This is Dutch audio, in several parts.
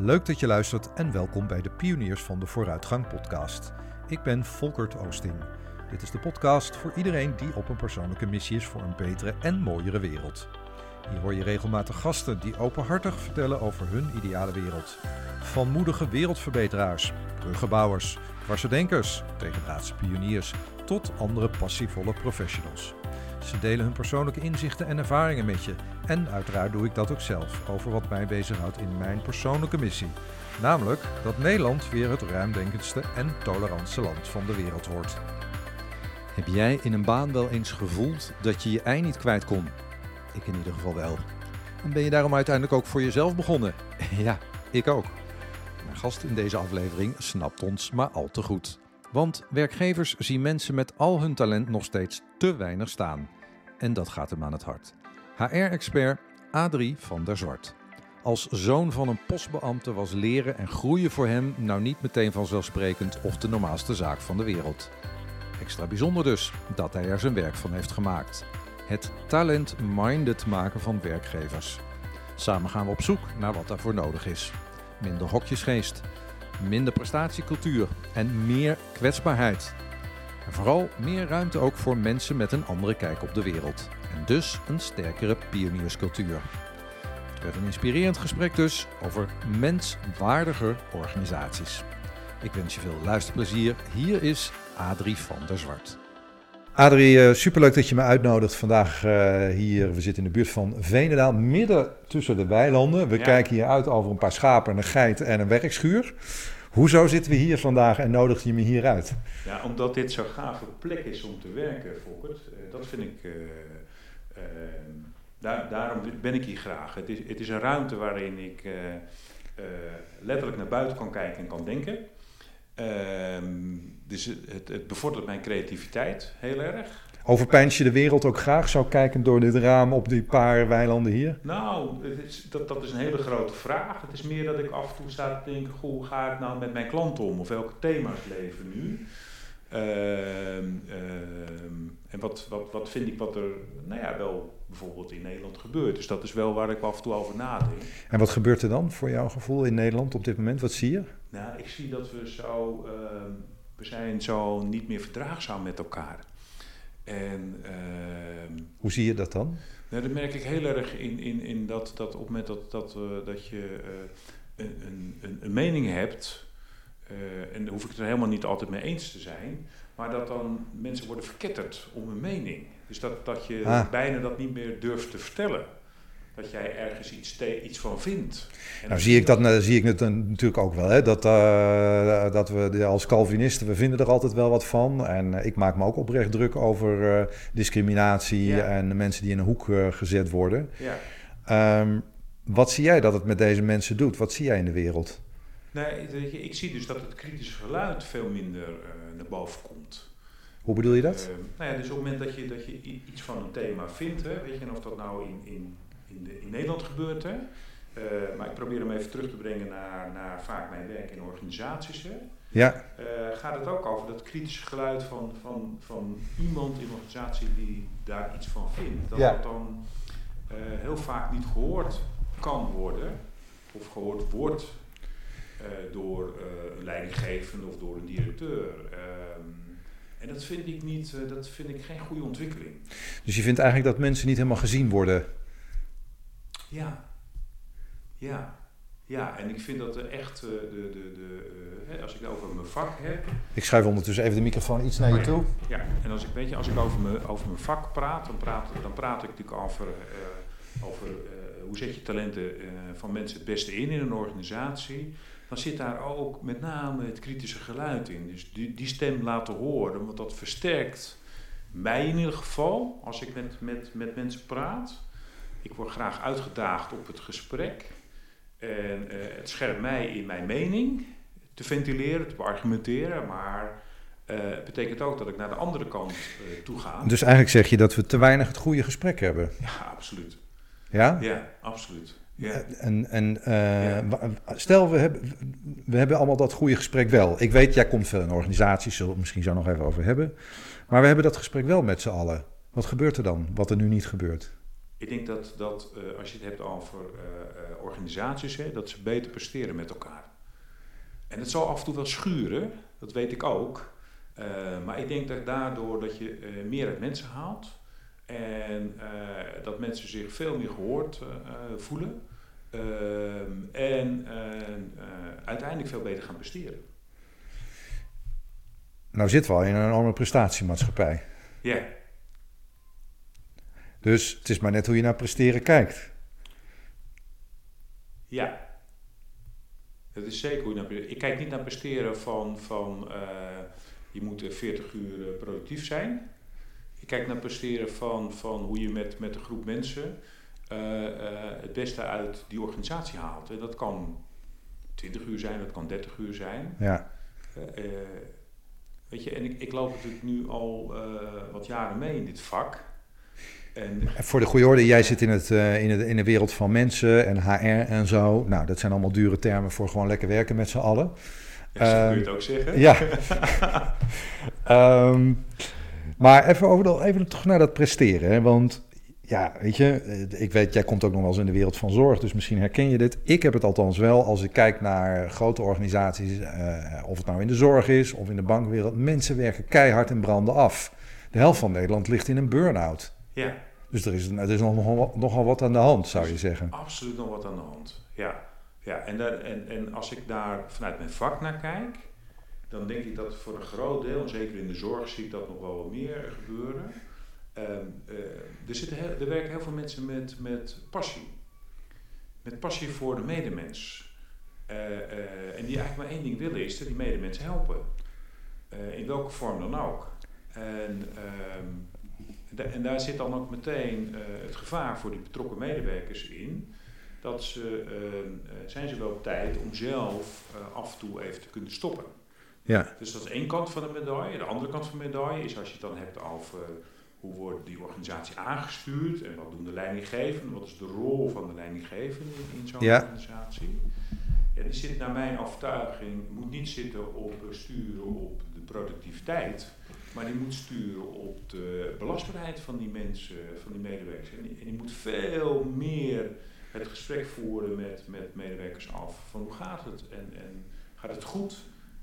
Leuk dat je luistert en welkom bij de Pioniers van de Vooruitgang podcast. Ik ben Volkert Oosting. Dit is de podcast voor iedereen die op een persoonlijke missie is voor een betere en mooiere wereld. Hier hoor je regelmatig gasten die openhartig vertellen over hun ideale wereld. Van moedige wereldverbeteraars, bruggenbouwers, dwarsdenkers, tegendraadse pioniers tot andere passievolle professionals. Ze delen hun persoonlijke inzichten en ervaringen met je. En uiteraard doe ik dat ook zelf over wat mij bezighoudt in mijn persoonlijke missie. Namelijk dat Nederland weer het ruimdenkendste en tolerantste land van de wereld wordt. Heb jij in een baan wel eens gevoeld dat je je ei niet kwijt kon? Ik in ieder geval wel. En ben je daarom uiteindelijk ook voor jezelf begonnen? Ja, ik ook. Mijn gast in deze aflevering snapt ons maar al te goed. Want werkgevers zien mensen met al hun talent nog steeds te weinig staan. En dat gaat hem aan het hart. HR-expert Adrie van der Zwart. Als zoon van een postbeambte was leren en groeien voor hem nou niet meteen vanzelfsprekend of de normaalste zaak van de wereld. Extra bijzonder dus dat hij er zijn werk van heeft gemaakt. Het talent-minded maken van werkgevers. Samen gaan we op zoek naar wat daarvoor nodig is. Minder hokjesgeest, minder prestatiecultuur en meer kwetsbaarheid. En vooral meer ruimte ook voor mensen met een andere kijk op de wereld. En dus een sterkere pionierscultuur. Het werd een inspirerend gesprek dus over menswaardiger organisaties. Ik wens je veel luisterplezier. Hier is Adrie van der Zwart. Adrie, eh, superleuk dat je me uitnodigt vandaag uh, hier. We zitten in de buurt van Venendaal, midden tussen de weilanden. We ja. kijken hier uit over een paar schapen, een geit en een werkschuur. Hoezo zitten we hier vandaag en nodig je me hier uit? Ja, omdat dit zo'n gave plek is om te werken, Volkert. Uh, dat vind ik... Daar, daarom ben ik hier graag. Het is, het is een ruimte waarin ik letterlijk naar buiten kan kijken en kan denken. Ehm, dus het, het, bevordert mijn creativiteit heel erg. Overpijns je de wereld ook graag zou kijken door dit raam op die paar weilanden hier? Nou, is, dat, dat is een hele grote vraag. Het is meer dat ik af en toe sta te denken, goh, hoe ga ik nou met mijn klanten om? Of welke thema's leven nu? Uh, en wat, wat, wat vind ik wat er nou ja, wel bijvoorbeeld in Nederland gebeurt. Dus dat is wel waar ik af en toe over nadenk. En wat gebeurt er dan voor jouw gevoel in Nederland op dit moment? Wat zie je? Nou, ik zie dat we zo, uh, we zijn zo niet meer verdraagzaam met elkaar. En, uh, Hoe zie je dat dan? Nou, dat merk ik heel erg in, in, in dat, dat op het moment dat, dat, uh, dat je uh, een, een, een mening hebt, uh, en daar hoef ik het er helemaal niet altijd mee eens te zijn, maar dat dan mensen worden verketterd om een mening. Dus dat, dat je ah. bijna dat niet meer durft te vertellen dat jij ergens iets, iets van vindt. En nou zie ik dat, dat zie ik het natuurlijk ook wel. Hè? Dat, uh, dat we als Calvinisten, we vinden er altijd wel wat van. En uh, ik maak me ook oprecht druk over uh, discriminatie ja. en de mensen die in een hoek gezet worden. Ja. Um, wat zie jij dat het met deze mensen doet? Wat zie jij in de wereld? Nee, ik zie dus dat het kritische geluid veel minder naar boven komt. Hoe bedoel je dat? nou ja, dus op het moment dat je, dat je iets van een thema vindt, hè, weet je, en of dat nou in, in in, de, in Nederland gebeurt. Hè. Uh, maar ik probeer hem even terug te brengen naar, naar vaak mijn werk in organisaties. Hè. Ja. Uh, gaat het ook over dat kritische geluid van, van, van iemand in een organisatie die daar iets van vindt. Dat ja. dat dan uh, heel vaak niet gehoord kan worden, of gehoord wordt door een leidinggevende of door een directeur. Ehm, en dat vind ik niet, dat vind ik geen goede ontwikkeling. Dus je vindt eigenlijk dat mensen niet helemaal gezien worden ja, ja, ja. En ik vind dat er echt uh, de, de, de, uh, als ik over mijn vak heb. Ik schuif ondertussen even de microfoon iets naar je toe. Ja, en als ik weet je, als ik over mijn, over mijn vak praat, dan praat, dan praat ik natuurlijk over, uh, over hoe zet je talenten van mensen het beste in in een organisatie. Dan zit daar ook met name het kritische geluid in. Dus die, die stem laten horen, want dat versterkt mij in ieder geval, als ik met, met, met mensen praat. Ik word graag uitgedaagd op het gesprek. En uh, het scherpt mij in mijn mening te ventileren, te beargumenteren, maar uh, het betekent ook dat ik naar de andere kant uh, toe ga. Dus eigenlijk zeg je dat we te weinig het goede gesprek hebben? Ja, absoluut. Ja? Ja, absoluut. Ja. En, en ja. stel, we hebben, we hebben allemaal dat goede gesprek wel. Ik weet, jij komt veel in organisaties, zullen we het misschien zo nog even over hebben. Maar we hebben dat gesprek wel met z'n allen. Wat gebeurt er dan, wat er nu niet gebeurt? Ik denk dat, dat uh, als je het hebt over uh, organisaties, hè, dat ze beter presteren met elkaar. En het zal af en toe wel schuren, dat weet ik ook. maar ik denk dat daardoor dat je meer uit mensen haalt. En dat mensen zich veel meer gehoord voelen. En uiteindelijk veel beter gaan presteren. Nou zitten we al in een enorme prestatiemaatschappij. Ja. Dus het is maar net hoe je naar presteren kijkt. Ja. Het is zeker hoe je naar presteren... Ik kijk niet naar presteren van, van uh, je moet 40 uur eh, productief zijn. Ik kijk naar presteren van, van hoe je met, met een groep mensen uh, het beste uit die organisatie haalt. En dat kan 20 uur zijn, dat kan 30 uur zijn. Ja. weet je, en ik, ik loop natuurlijk nu al wat jaren mee in dit vak. En, voor de goede orde, jij zit in, het, uh, in, het, in de wereld van mensen en HR en zo. Nou, dat zijn allemaal dure termen voor gewoon lekker werken met z'n allen. Ja, kun je het ook zeggen. Ja. um, maar even, over, even terug naar dat presteren. Hè? Want ja, weet je, eh, ik weet, jij komt ook nog wel eens in de wereld van zorg, dus misschien herken je dit. Ik heb het althans wel als ik kijk naar grote organisaties, uh, of het nou in de zorg is of in de bankwereld. Mensen werken keihard en branden af. De helft van Nederland ligt in een burn-out. Ja. Dus er is, er is nog, nogal, nogal wat aan de hand, zou je zeggen. Absoluut nog wat aan de hand, ja. ja en, daar, en, en als ik daar vanuit mijn vak naar kijk, dan denk ik dat voor een groot deel, en zeker in de zorg zie ik dat nog wel wat meer gebeuren. Um, uh, er, zitten er werken heel veel mensen met, met passie. Met passie voor de medemens. Uh, uh, en die eigenlijk maar één ding willen is dat die medemens helpen. in welke vorm dan ook. En um, en daar zit dan ook meteen uh, het gevaar voor die betrokken medewerkers in. Dat ze, uh, zijn ze wel op tijd om zelf uh, af en toe even te kunnen stoppen. Ja. Dus dat is één kant van de medaille. De andere kant van de medaille is als je het dan hebt over hoe wordt die organisatie aangestuurd en wat doen de leidinggevenden, wat is de rol van de leidinggevende in, in zo'n ja. organisatie. Ja, die zit naar mijn overtuiging, moet niet zitten op sturen op de productiviteit, maar die moet sturen op de belastbaarheid van die mensen, van die medewerkers. En die, moet veel meer het gesprek voeren met, met medewerkers af. Van hoe gaat het en, en gaat het goed?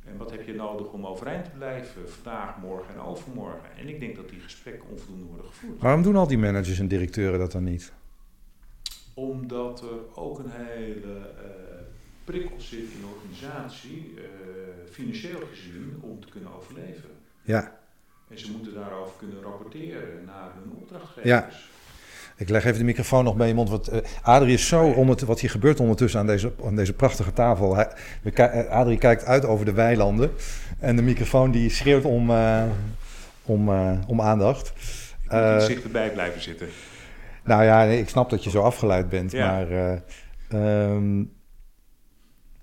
En wat heb je nodig om overeind te blijven vandaag, morgen en overmorgen? En ik denk dat die gesprekken onvoldoende worden gevoerd. Waarom doen al die managers en directeuren dat dan niet? Omdat er ook een hele uh, prikkel zit in de organisatie, uh, financieel gezien, om te kunnen overleven. Ja. En ze moeten daarover kunnen rapporteren naar hun opdrachtgevers. Ja. Ik leg even de microfoon nog bij je mond. Want uh, Adrie is zo om het, wat hier gebeurt ondertussen aan deze, aan deze prachtige tafel. Hij, we, Adrie kijkt uit over de weilanden. En de microfoon die schreeuwt om, uh, om, uh, om aandacht. Ik moet uh, zich erbij blijven zitten. Nou ja, nee, ik snap dat je zo afgeleid bent. Ja. Maar um,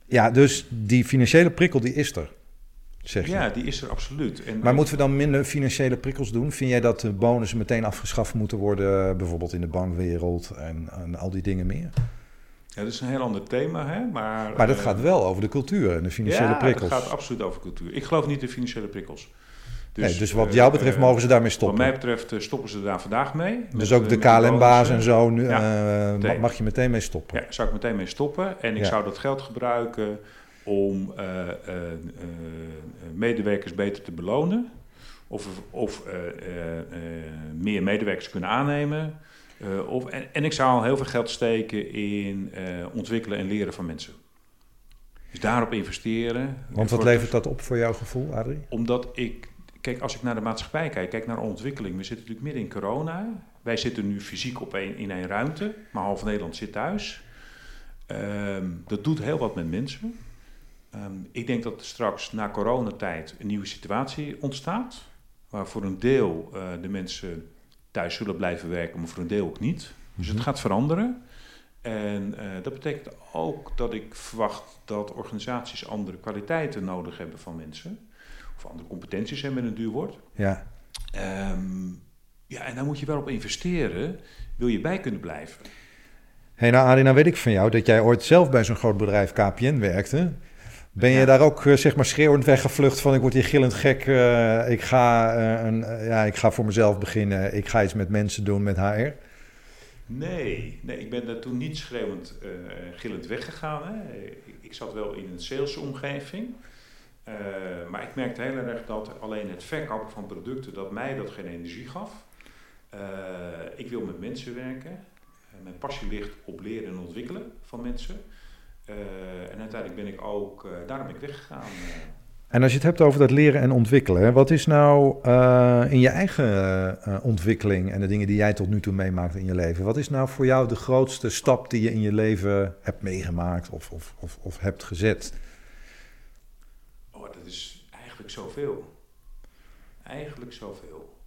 ja, dus die financiële prikkel die is er. Zeg ja, die is er absoluut. En maar moeten we dan minder financiële prikkels doen? Vind jij dat de bonussen meteen afgeschaft moeten worden, bijvoorbeeld in de bankwereld en, en al die dingen meer? Ja, dat is een heel ander thema, hè? Maar, maar dat uh, gaat wel over de cultuur en de financiële ja, prikkels. Ja, het gaat absoluut over cultuur. Ik geloof niet in financiële prikkels. Dus, nee, dus wat uh, jou betreft mogen ze daarmee stoppen? Wat mij betreft stoppen ze daar vandaag mee. Dus met, ook de KLM-baas en zo, nu, ja, mag je meteen mee stoppen? Ja, zou ik meteen mee stoppen. En ik ja. zou dat geld gebruiken om uh, uh, medewerkers beter te belonen. Of, of meer medewerkers kunnen aannemen. of, en, en, ik zou heel veel geld steken in ontwikkelen en leren van mensen. Dus daarop investeren. Want wat levert dat op voor jouw gevoel, Adrie? Omdat ik, kijk, als ik naar de maatschappij kijk, kijk naar ontwikkeling. We zitten natuurlijk midden in corona. Wij zitten nu fysiek op een, in één ruimte, maar half Nederland zit thuis. Um, dat doet heel wat met mensen. Um, ik denk dat er straks na coronatijd een nieuwe situatie ontstaat. Waar voor een deel uh, de mensen thuis zullen blijven werken, maar voor een deel ook niet. Dus mm -hmm. het gaat veranderen. En uh, dat betekent ook dat ik verwacht dat organisaties andere kwaliteiten nodig hebben van mensen. Of andere competenties hebben met een duur woord. Ja. Um, ja, en daar moet je wel op investeren, wil je bij kunnen blijven. Hé, hey, nou Arie, nou weet ik van jou dat jij ooit zelf bij zo'n groot bedrijf KPN werkte. Ben je ja. daar ook uh, zeg maar schreeuwend weggevlucht van ik word hier gillend gek, uh, ik, ga, uh, een, ja, ik ga voor mezelf beginnen, ik ga iets met mensen doen met HR? Nee, nee, ik ben daar toen niet schreeuwend, gillend weggegaan. Hè. Ik, zat wel in een salesomgeving. Maar ik merkte heel erg dat alleen het verkopen van producten, dat mij dat geen energie gaf. Ik wil met mensen werken. mijn passie ligt op leren en ontwikkelen van mensen. En uiteindelijk ben ik ook, daarom ben ik weggegaan. En als je het hebt over dat leren en ontwikkelen, wat is nou uh, in je eigen uh, ontwikkeling en de dingen die jij tot nu toe meemaakt in je leven, wat is nou voor jou de grootste stap die je in je leven hebt meegemaakt of, of, of, of hebt gezet? Oh, dat is eigenlijk zoveel. Eigenlijk zoveel.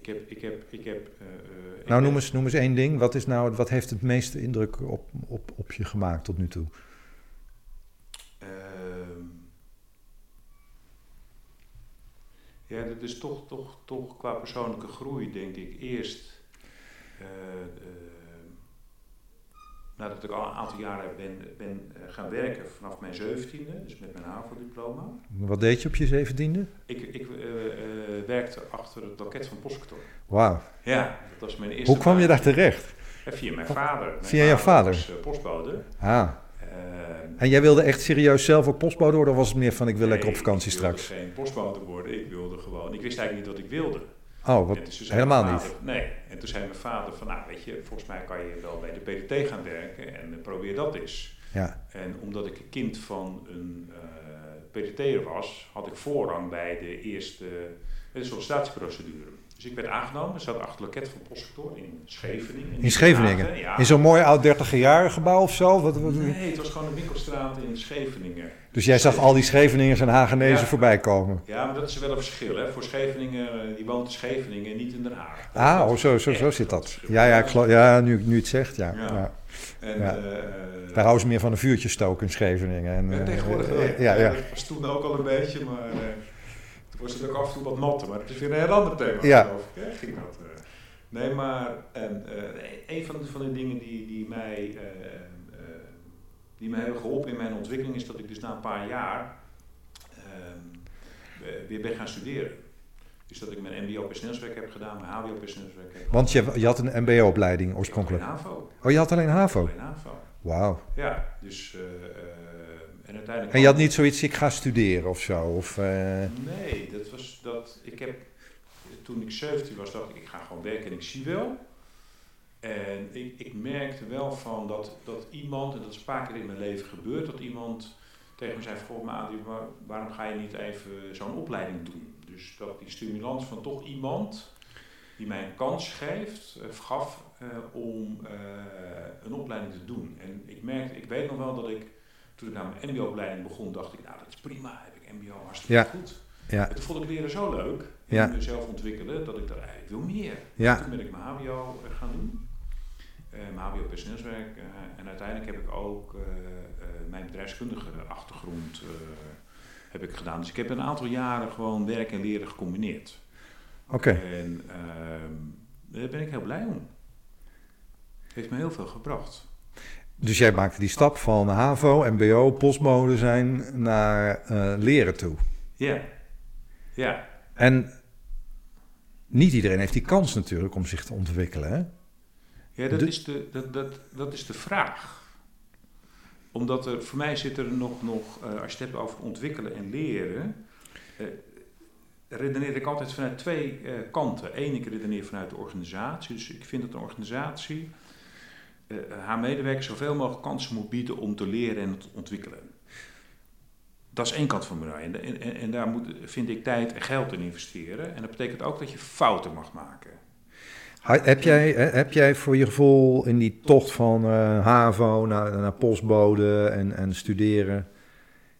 Ik heb, ik heb, ik heb. Uh, nou, noem eens, noem eens één ding. Wat, is nou, wat heeft het meeste indruk op, op, op je gemaakt tot nu toe? Ja, dat is toch, toch, toch qua persoonlijke groei, denk ik. Eerst, uh, nadat ik al een aantal jaren ben, ben uh, gaan werken vanaf mijn zeventiende, dus met mijn HAVO-diploma. Wat deed je op je zeventiende? Ik, ik werkte achter het loket van postkantoor. Wauw. Ja, dat was mijn eerste Hoe kwam je daar terecht? via mijn vader. Mijn via jouw vader? Was, postbode. Ah. En jij wilde echt serieus zelf ook postbode worden? Of was het meer van ik wil nee, lekker op vakantie straks? Ik wilde geen postbode worden. Ik wilde gewoon... Ik wist eigenlijk niet wat ik wilde. Oh, wat, helemaal vader, niet? Nee. En toen zei mijn vader van... Nou, weet je, volgens mij kan je wel bij de PDT gaan werken. En uh, probeer dat eens. Ja. En omdat ik een kind van een uh, PDT'er was... had ik voorrang bij de eerste uh, sollicitatieprocedure. Dus ik werd aangenomen, ik zat achter het loket van postkantoor in Scheveningen. In, in Scheveningen? Ja. In zo'n mooi oud 30 gebouw of zo? Wat, wat, nee, het was gewoon een winkelstraat in Scheveningen. Dus jij zag al die Scheveningers en Hagenezen ja. voorbij komen? Ja, maar dat is wel een verschil. Hè. Voor Scheveningen, die woont in Scheveningen, niet in Den Haag. Ah, oh, zo, zo, zo zit dat. Ja, ja, ik ja nu, nu het zegt, ja. ja. En, ja. Uh, Daar houden ze meer van een vuurtje stoken in Scheveningen. En, ja, tegenwoordig wel. ja, ja. Dat was toen ook al een beetje, maar... Uh, was het ook af en toe wat natte, maar het is weer een heel ander thema. Ja. Geloof ik, hè? Ging dat, uh, nee, maar en, uh, een van de, van de dingen die, die, mij, uh, die mij hebben geholpen in mijn ontwikkeling is dat ik dus na een paar jaar weer ben gaan studeren. Dus dat ik mijn MBO personeelswerk heb gedaan, mijn HBO personeelswerk heb Want je, je had een MBO-opleiding oorspronkelijk? alleen HAVO. Oh, je had alleen HAVO? Alleen HAVO. Wauw. Ja, dus... En, uiteindelijk en je had niet zoiets, ik ga studeren of zo? Of, uh... Nee, dat was dat. Ik heb, toen ik 17 was, dacht ik, ik ga gewoon werken en ik zie wel. En ik, ik merkte wel van dat, dat iemand, en dat is een paar keer in mijn leven gebeurd, dat iemand tegen me zei: Goh, maar waar, waarom ga je niet even zo'n opleiding doen? Dus dat die stimulans van toch iemand die mij een kans geeft, uh, gaf uh, om uh, een opleiding te doen. En ik merkte, ik weet nog wel dat ik toen ik aan mijn MBO-opleiding begon, dacht ik, nou dat is prima, heb ik MBO hartstikke goed. Ja. En toen vond ik leren zo leuk, ja. en mezelf ontwikkelen, dat ik dacht, ik wil meer. Ja. Toen ben ik mijn HBO gaan doen, uh, mijn HBO personeelswerk. Uh, en uiteindelijk heb ik ook uh, mijn bedrijfskundige achtergrond heb ik gedaan. Dus ik heb een aantal jaren gewoon werk en leren gecombineerd. Oké. Okay. En ehm, daar ben ik heel blij om. Heeft me heel veel gebracht. Dus jij maakte die stap van HAVO, MBO, postmode zijn naar uh, leren toe. Ja. Ja. En niet iedereen heeft die kans natuurlijk om zich te ontwikkelen. Hè? Ja, dat, de... is de, dat, dat, dat is de vraag. Omdat er, voor mij zit er nog, nog uh, als je het hebt over ontwikkelen en leren, uh, redeneer ik altijd vanuit twee kanten. Eén, ik redeneer vanuit de organisatie. Dus ik vind dat een organisatie uh, haar medewerkers zoveel mogelijk kansen moet bieden om te leren en te ontwikkelen. Dat is één kant van de. En, en, en, daar moet, vind ik tijd en geld in investeren. En dat betekent ook dat je fouten mag maken. Heb jij, heb jij voor je gevoel in die tocht van uh, HAVO naar, naar postbode en, en studeren...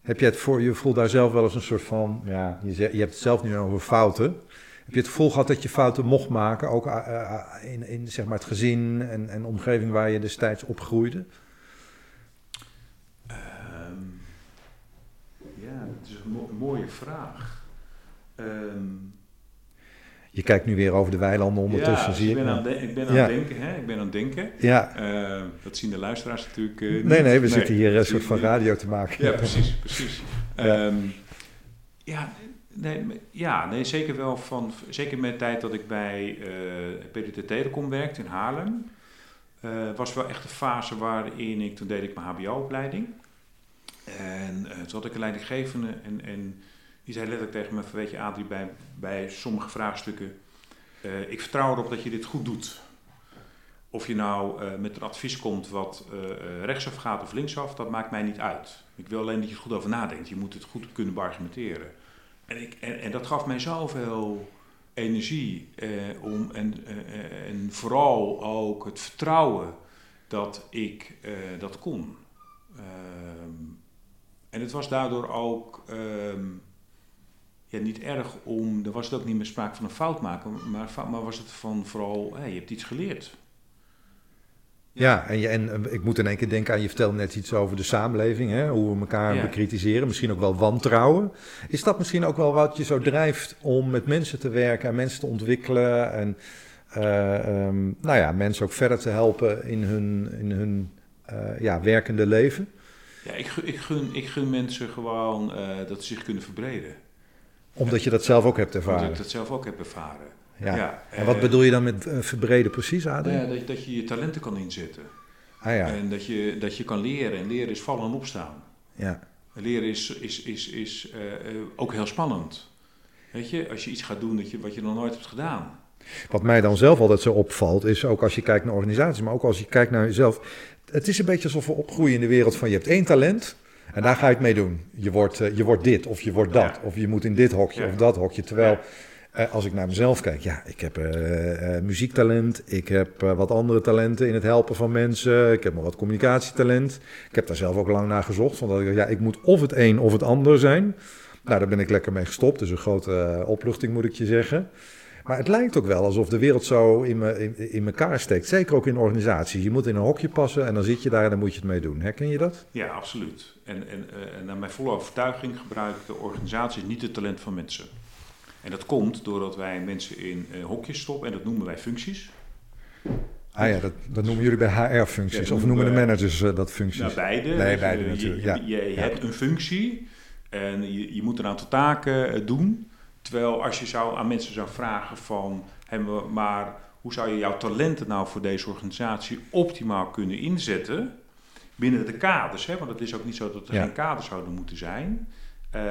Heb jij het voor je gevoel daar zelf wel eens een soort van... Ja, je, je hebt het zelf nu over fouten... Heb je het gevoel gehad dat je fouten mocht maken, ook uh, in, in zeg maar het gezin en, en omgeving waar je destijds opgroeide? Um, ja, dat is een, mo een mooie vraag. Um, je kijkt nu weer over de weilanden ondertussen, ja, zie ik. Ben aan ik ben aan ja. het denken, hè? Ik ben aan het denken. Ja. Uh, dat zien de luisteraars natuurlijk uh, Nee, nee, we nee, zitten hier een soort van radio te maken. Ja, precies, precies. Ja, um, ja Nee, ja, nee, zeker wel van, zeker met de tijd dat ik bij uh, PDT Telecom werkte in Haarlem. Het was wel echt een fase waarin ik, toen deed ik mijn hbo-opleiding. En toen had ik een leidinggevende en, en die zei letterlijk tegen me weet je Adrie, bij, bij sommige vraagstukken, ik vertrouw erop dat je dit goed doet. Of je nou met een advies komt wat rechtsaf gaat of linksaf, dat maakt mij niet uit. Ik wil alleen dat je er goed over nadenkt. Je moet het goed kunnen argumenteren. En, en dat gaf mij zoveel energie eh, om, en, eh, en vooral ook het vertrouwen dat ik eh, dat kon. Ehm, en het was daardoor ook ehm, ja, niet erg om, er was het ook niet meer sprake van een fout maken, maar, maar was het van vooral, hey, je hebt iets geleerd. Ja, en, je, en eh, ik moet in één keer denken aan, je vertelde net iets over de samenleving, hè, hoe we elkaar ja. bekritiseren, misschien ook wel wantrouwen. Is dat misschien ook wel wat je zo drijft om met mensen te werken en mensen te ontwikkelen en uh, um, nou ja, mensen ook verder te helpen in hun, in hun uh, ja, werkende leven? Ja, ik, ik, gun, ik gun mensen gewoon uh, dat ze zich kunnen verbreden. Omdat je dat zelf ook hebt ervaren? Omdat ik dat zelf ook heb ervaren. Ja. ja. En wat bedoel je dan met uh, verbreden precies, Adrie? Ja, dat, dat je je talenten kan inzetten. Ah, ja. En dat je, dat je kan leren. En leren is vallen en opstaan. Ja. Leren is, is, is, is uh, ook heel spannend. Weet je, als je iets gaat doen dat je, wat je nog nooit hebt gedaan. Wat mij dan zelf altijd zo opvalt, is ook als je kijkt naar organisaties, maar ook als je kijkt naar jezelf. Het is een beetje alsof we opgroeien in de wereld van je hebt één talent en daar ga je het mee doen. Je wordt, uh, je wordt dit of je wordt dat. Of je moet in dit hokje of dat hokje. Terwijl uh, als ik naar mezelf kijk, ja, ik heb uh, muziektalent, ik heb wat andere talenten in het helpen van mensen, ik heb nog wat communicatietalent. Ik heb daar zelf ook lang naar gezocht, want ik, ja, ik moet of het een of het ander zijn. Nou, daar ben ik lekker mee gestopt, dus een grote opluchting moet ik je zeggen. Maar het lijkt ook wel alsof de wereld zo in, me, in, elkaar steekt. Zeker ook in organisaties. Je moet in een hokje passen en dan zit je daar en dan moet je het mee doen. Herken je dat? Ja, absoluut. En, en, en naar mijn volle overtuiging gebruikt de organisatie niet het talent van mensen. En dat komt doordat wij mensen in uh, hokjes stoppen en dat noemen wij functies. Ah ja, dat, dat noemen jullie bij HR-functies. Ja, of noemen de managers uh, dat functies? Nou, beide. Nee, dus, beide natuurlijk. Je, je, je ja. hebt een functie en je, je moet een aantal taken doen. Terwijl als je zou, aan mensen zou vragen van... Maar hoe zou je jouw talenten nou voor deze organisatie optimaal kunnen inzetten... binnen de kaders, hè? want het is ook niet zo dat er geen kaders zouden moeten zijn... Uh,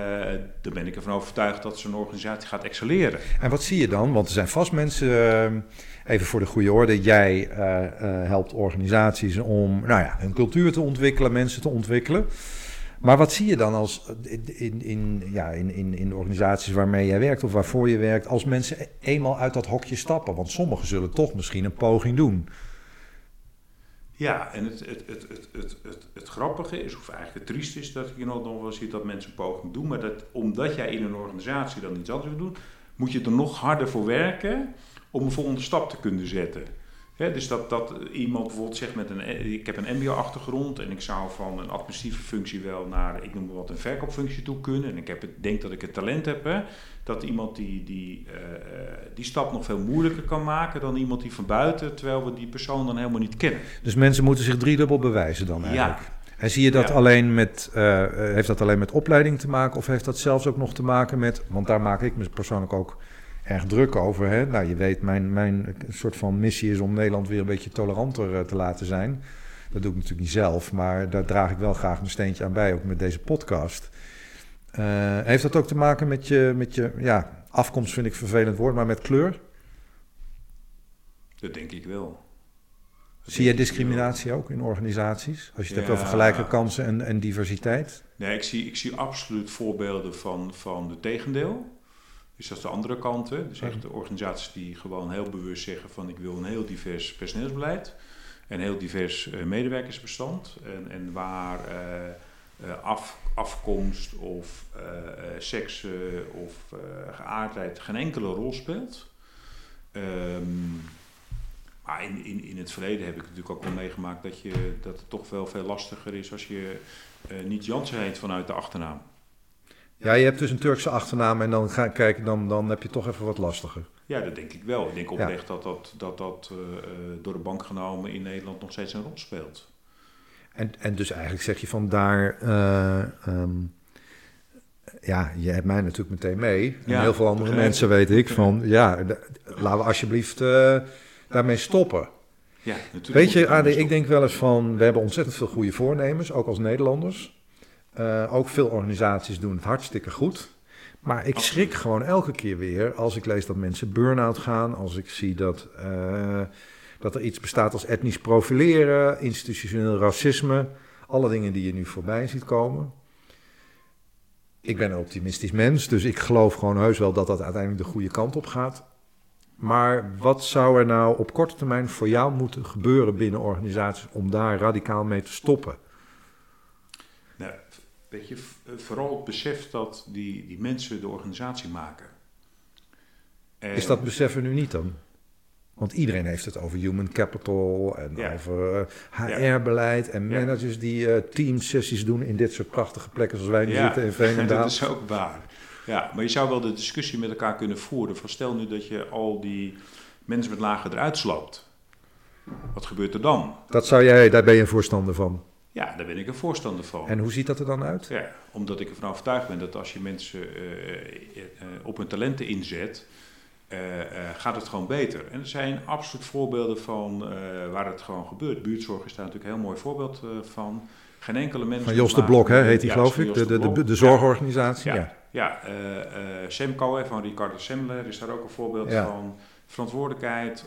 dan ben ik ervan overtuigd dat zo'n organisatie gaat excelleren. En wat zie je dan? Want er zijn vast mensen, uh, even voor de goede orde, jij uh, helpt organisaties om nou ja, hun cultuur te ontwikkelen, mensen te ontwikkelen. Maar wat zie je dan als in, in, ja, in, in, in organisaties waarmee jij werkt of waarvoor je werkt, als mensen eenmaal uit dat hokje stappen? Want sommigen zullen toch misschien een poging doen. Ja, en het, het, het, het, het, grappige is, of eigenlijk het triest is, dat je nog wel ziet dat mensen een poging doen. Maar dat, omdat jij in een organisatie dan iets anders wil doen, moet je er nog harder voor werken om een volgende stap te kunnen zetten. He, dus dat, dat iemand bijvoorbeeld zegt met een, ik heb een mbo-achtergrond en ik zou van een administratieve functie wel naar, ik noem maar wat, een verkoopfunctie toe kunnen. En ik heb het, denk dat ik het talent heb, hè, dat iemand die, die, uh, die stap nog veel moeilijker kan maken dan iemand die van buiten, terwijl we die persoon dan helemaal niet kennen. Dus mensen moeten zich driedubbel bewijzen dan eigenlijk? Ja. En zie je dat ja. alleen met, uh, heeft dat alleen met opleiding te maken of heeft dat zelfs ook nog te maken met, want daar maak ik me persoonlijk ook erg druk over. Hè? Nou, je weet, mijn, mijn soort van missie is om Nederland weer een beetje toleranter uh, te laten zijn. Dat doe ik natuurlijk niet zelf, maar daar draag ik wel graag mijn steentje aan bij, ook met deze podcast. Uh, heeft dat ook te maken met je, met je ja, afkomst, vind ik een vervelend woord, maar met kleur? Dat denk ik wel. Dat zie je discriminatie ook in organisaties? Als je het ja, hebt over gelijke kansen en, en diversiteit? Nee, ik zie, ik zie absoluut voorbeelden van, van de tegendeel. Dus dat is de andere kant. Hè? Dus echt de organisaties die gewoon heel bewust zeggen van ik wil een heel divers personeelsbeleid. En heel divers uh, medewerkersbestand. En, en waar uh, uh, af, afkomst of seks of geaardheid geen enkele rol speelt. Um, maar in, in, in het verleden heb ik natuurlijk ook wel meegemaakt dat, je, dat het toch wel veel lastiger is als je niet Jansen heet vanuit de achternaam. Ja, je hebt dus een Turkse achternaam en dan ga kijken, dan, dan heb je toch even wat lastiger. Ja, dat denk ik wel. Ik denk oprecht ja. dat dat, dat, dat uh, door de bank genomen in Nederland nog steeds een rol speelt. En, en dus eigenlijk zeg je van daar, uh, um, ja, je hebt mij natuurlijk meteen mee. En ja, heel veel andere mensen weet ik van, ja, laten we alsjeblieft uh, daarmee stoppen. Ja, natuurlijk Weet je, Adi, ik denk wel eens van, we hebben ontzettend veel goede voornemens, ook als Nederlanders. Eh, ook veel organisaties doen het hartstikke goed. Maar ik schrik gewoon elke keer weer als ik lees dat mensen burn-out gaan. Als ik zie dat, eh, dat er iets bestaat als etnisch profileren, institutioneel racisme. Alle dingen die je nu voorbij ziet komen. Ik ben een optimistisch mens, dus ik geloof gewoon heus wel dat dat uiteindelijk de goede kant op gaat. Maar wat zou er nou op korte termijn voor jou moeten gebeuren binnen organisaties om daar radicaal mee te stoppen? Nou, weet je, eh, vooral het besef dat die, die mensen de organisatie maken. En- Is dat beseffen nu niet dan? Want iedereen heeft het over human capital en Ja. over eh, HR-beleid en Ja. managers die eh teamsessies doen in dit soort prachtige plekken zoals wij nu Ja, zitten in Veenendaal. dat is ook waar. Ja, maar je zou wel de discussie met elkaar kunnen voeren. Van stel nu dat je al die mensen met lagen eruit sloopt. Wat gebeurt er dan? Dat zou jij, daar ben je een voorstander van. Ja, daar ben ik een voorstander van. En hoe ziet dat er dan uit? Ja, omdat ik ervan overtuigd ben dat als je mensen eh, eh, eh, op hun talenten inzet, gaat het gewoon beter. En er zijn absoluut voorbeelden van waar het gewoon gebeurt. Buurtzorg is daar natuurlijk een heel mooi voorbeeld van. Geen enkele mens. Van Jos de Blok, hè, heet die Ja, geloof ik, de, de, de, zorgorganisatie. Ja, Ja. ja. Semco van Ricardo Semler is daar ook een voorbeeld Ja. van. Verantwoordelijkheid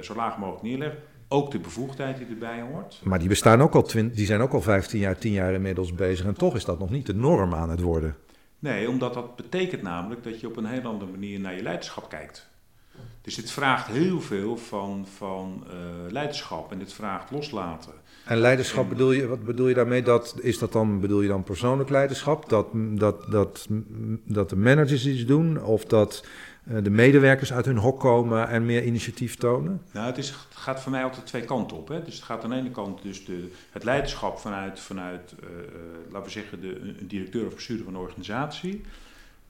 zo laag mogelijk neerleggen. Ook de bevoegdheid die erbij hoort. Maar die bestaan ook al, die zijn ook al 15 jaar, 10 jaar inmiddels bezig. En toch is dat nog niet de norm aan het worden. Nee, omdat dat betekent namelijk dat je op een heel andere manier naar je leiderschap kijkt. Dus dit vraagt heel veel van, van eh, leiderschap en dit vraagt loslaten. En leiderschap bedoel je, wat bedoel je daarmee? Dat, is dat dan, bedoel je dan persoonlijk leiderschap? Dat, dat, dat, dat de managers iets doen? Of dat eh, de medewerkers uit hun hok komen en meer initiatief tonen? Nou, het, is, gaat voor mij altijd twee kanten op. Hè. Dus het gaat aan de ene kant dus de, het leiderschap vanuit, vanuit eh, eh, laten we zeggen, de, een directeur of bestuurder van een organisatie.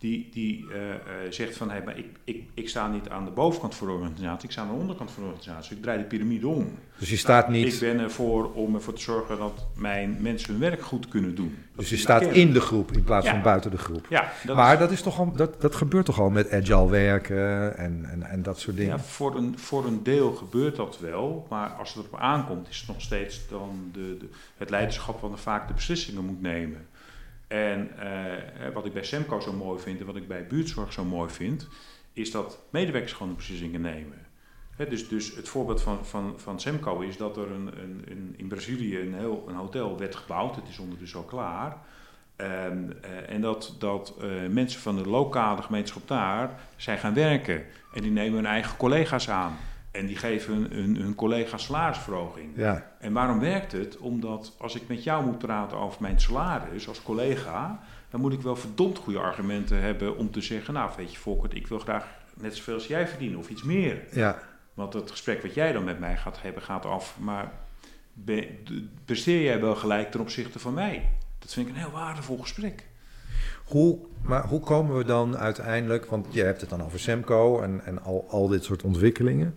Die, die eh, eh, zegt van, hey, maar ik, ik, ik sta niet aan de bovenkant voor de organisatie, ik sta aan de onderkant van de organisatie. Ik draai de piramide om. Dus je staat Ik niet, ben ervoor om ervoor te zorgen dat mijn mensen hun werk goed kunnen doen. Dus je staat in de groep in plaats Ja. van buiten de groep. Ja, dat maar is- dat, is toch al, dat, dat gebeurt toch al met agile werken en, en, en dat soort dingen? ja, voor, een, voor een deel gebeurt dat wel, maar als het erop aankomt, is het nog steeds dan de, de, het leiderschap wat er vaak de beslissingen moet nemen. En eh, wat ik bij Semco zo mooi vind en wat ik bij buurtzorg zo mooi vind, is dat medewerkers gewoon beslissingen nemen. Dus, dus het voorbeeld van, van, van Semco is dat er een, een, in Brazilië een, heel, een hotel werd gebouwd. Het is ondertussen al klaar. Ehm, eh, en dat, dat eh, mensen van de lokale gemeenschap daar zijn gaan werken. En die nemen hun eigen collega's aan. En die geven hun, hun, collega's salarisverhoging. Ja, En waarom werkt het? Omdat als ik met jou moet praten over mijn salaris als collega, dan moet ik wel verdomd goede argumenten hebben om te zeggen, nou weet je Volkert, ik wil graag net zoveel als jij verdienen of iets meer. ja. Want het gesprek wat jij dan met mij gaat hebben gaat af, maar be- d- presteer jij wel gelijk ten opzichte van mij? Dat vind ik een heel waardevol gesprek. Hoe, maar hoe komen we dan uiteindelijk, want je hebt het dan over Semco en, en al, al dit soort ontwikkelingen.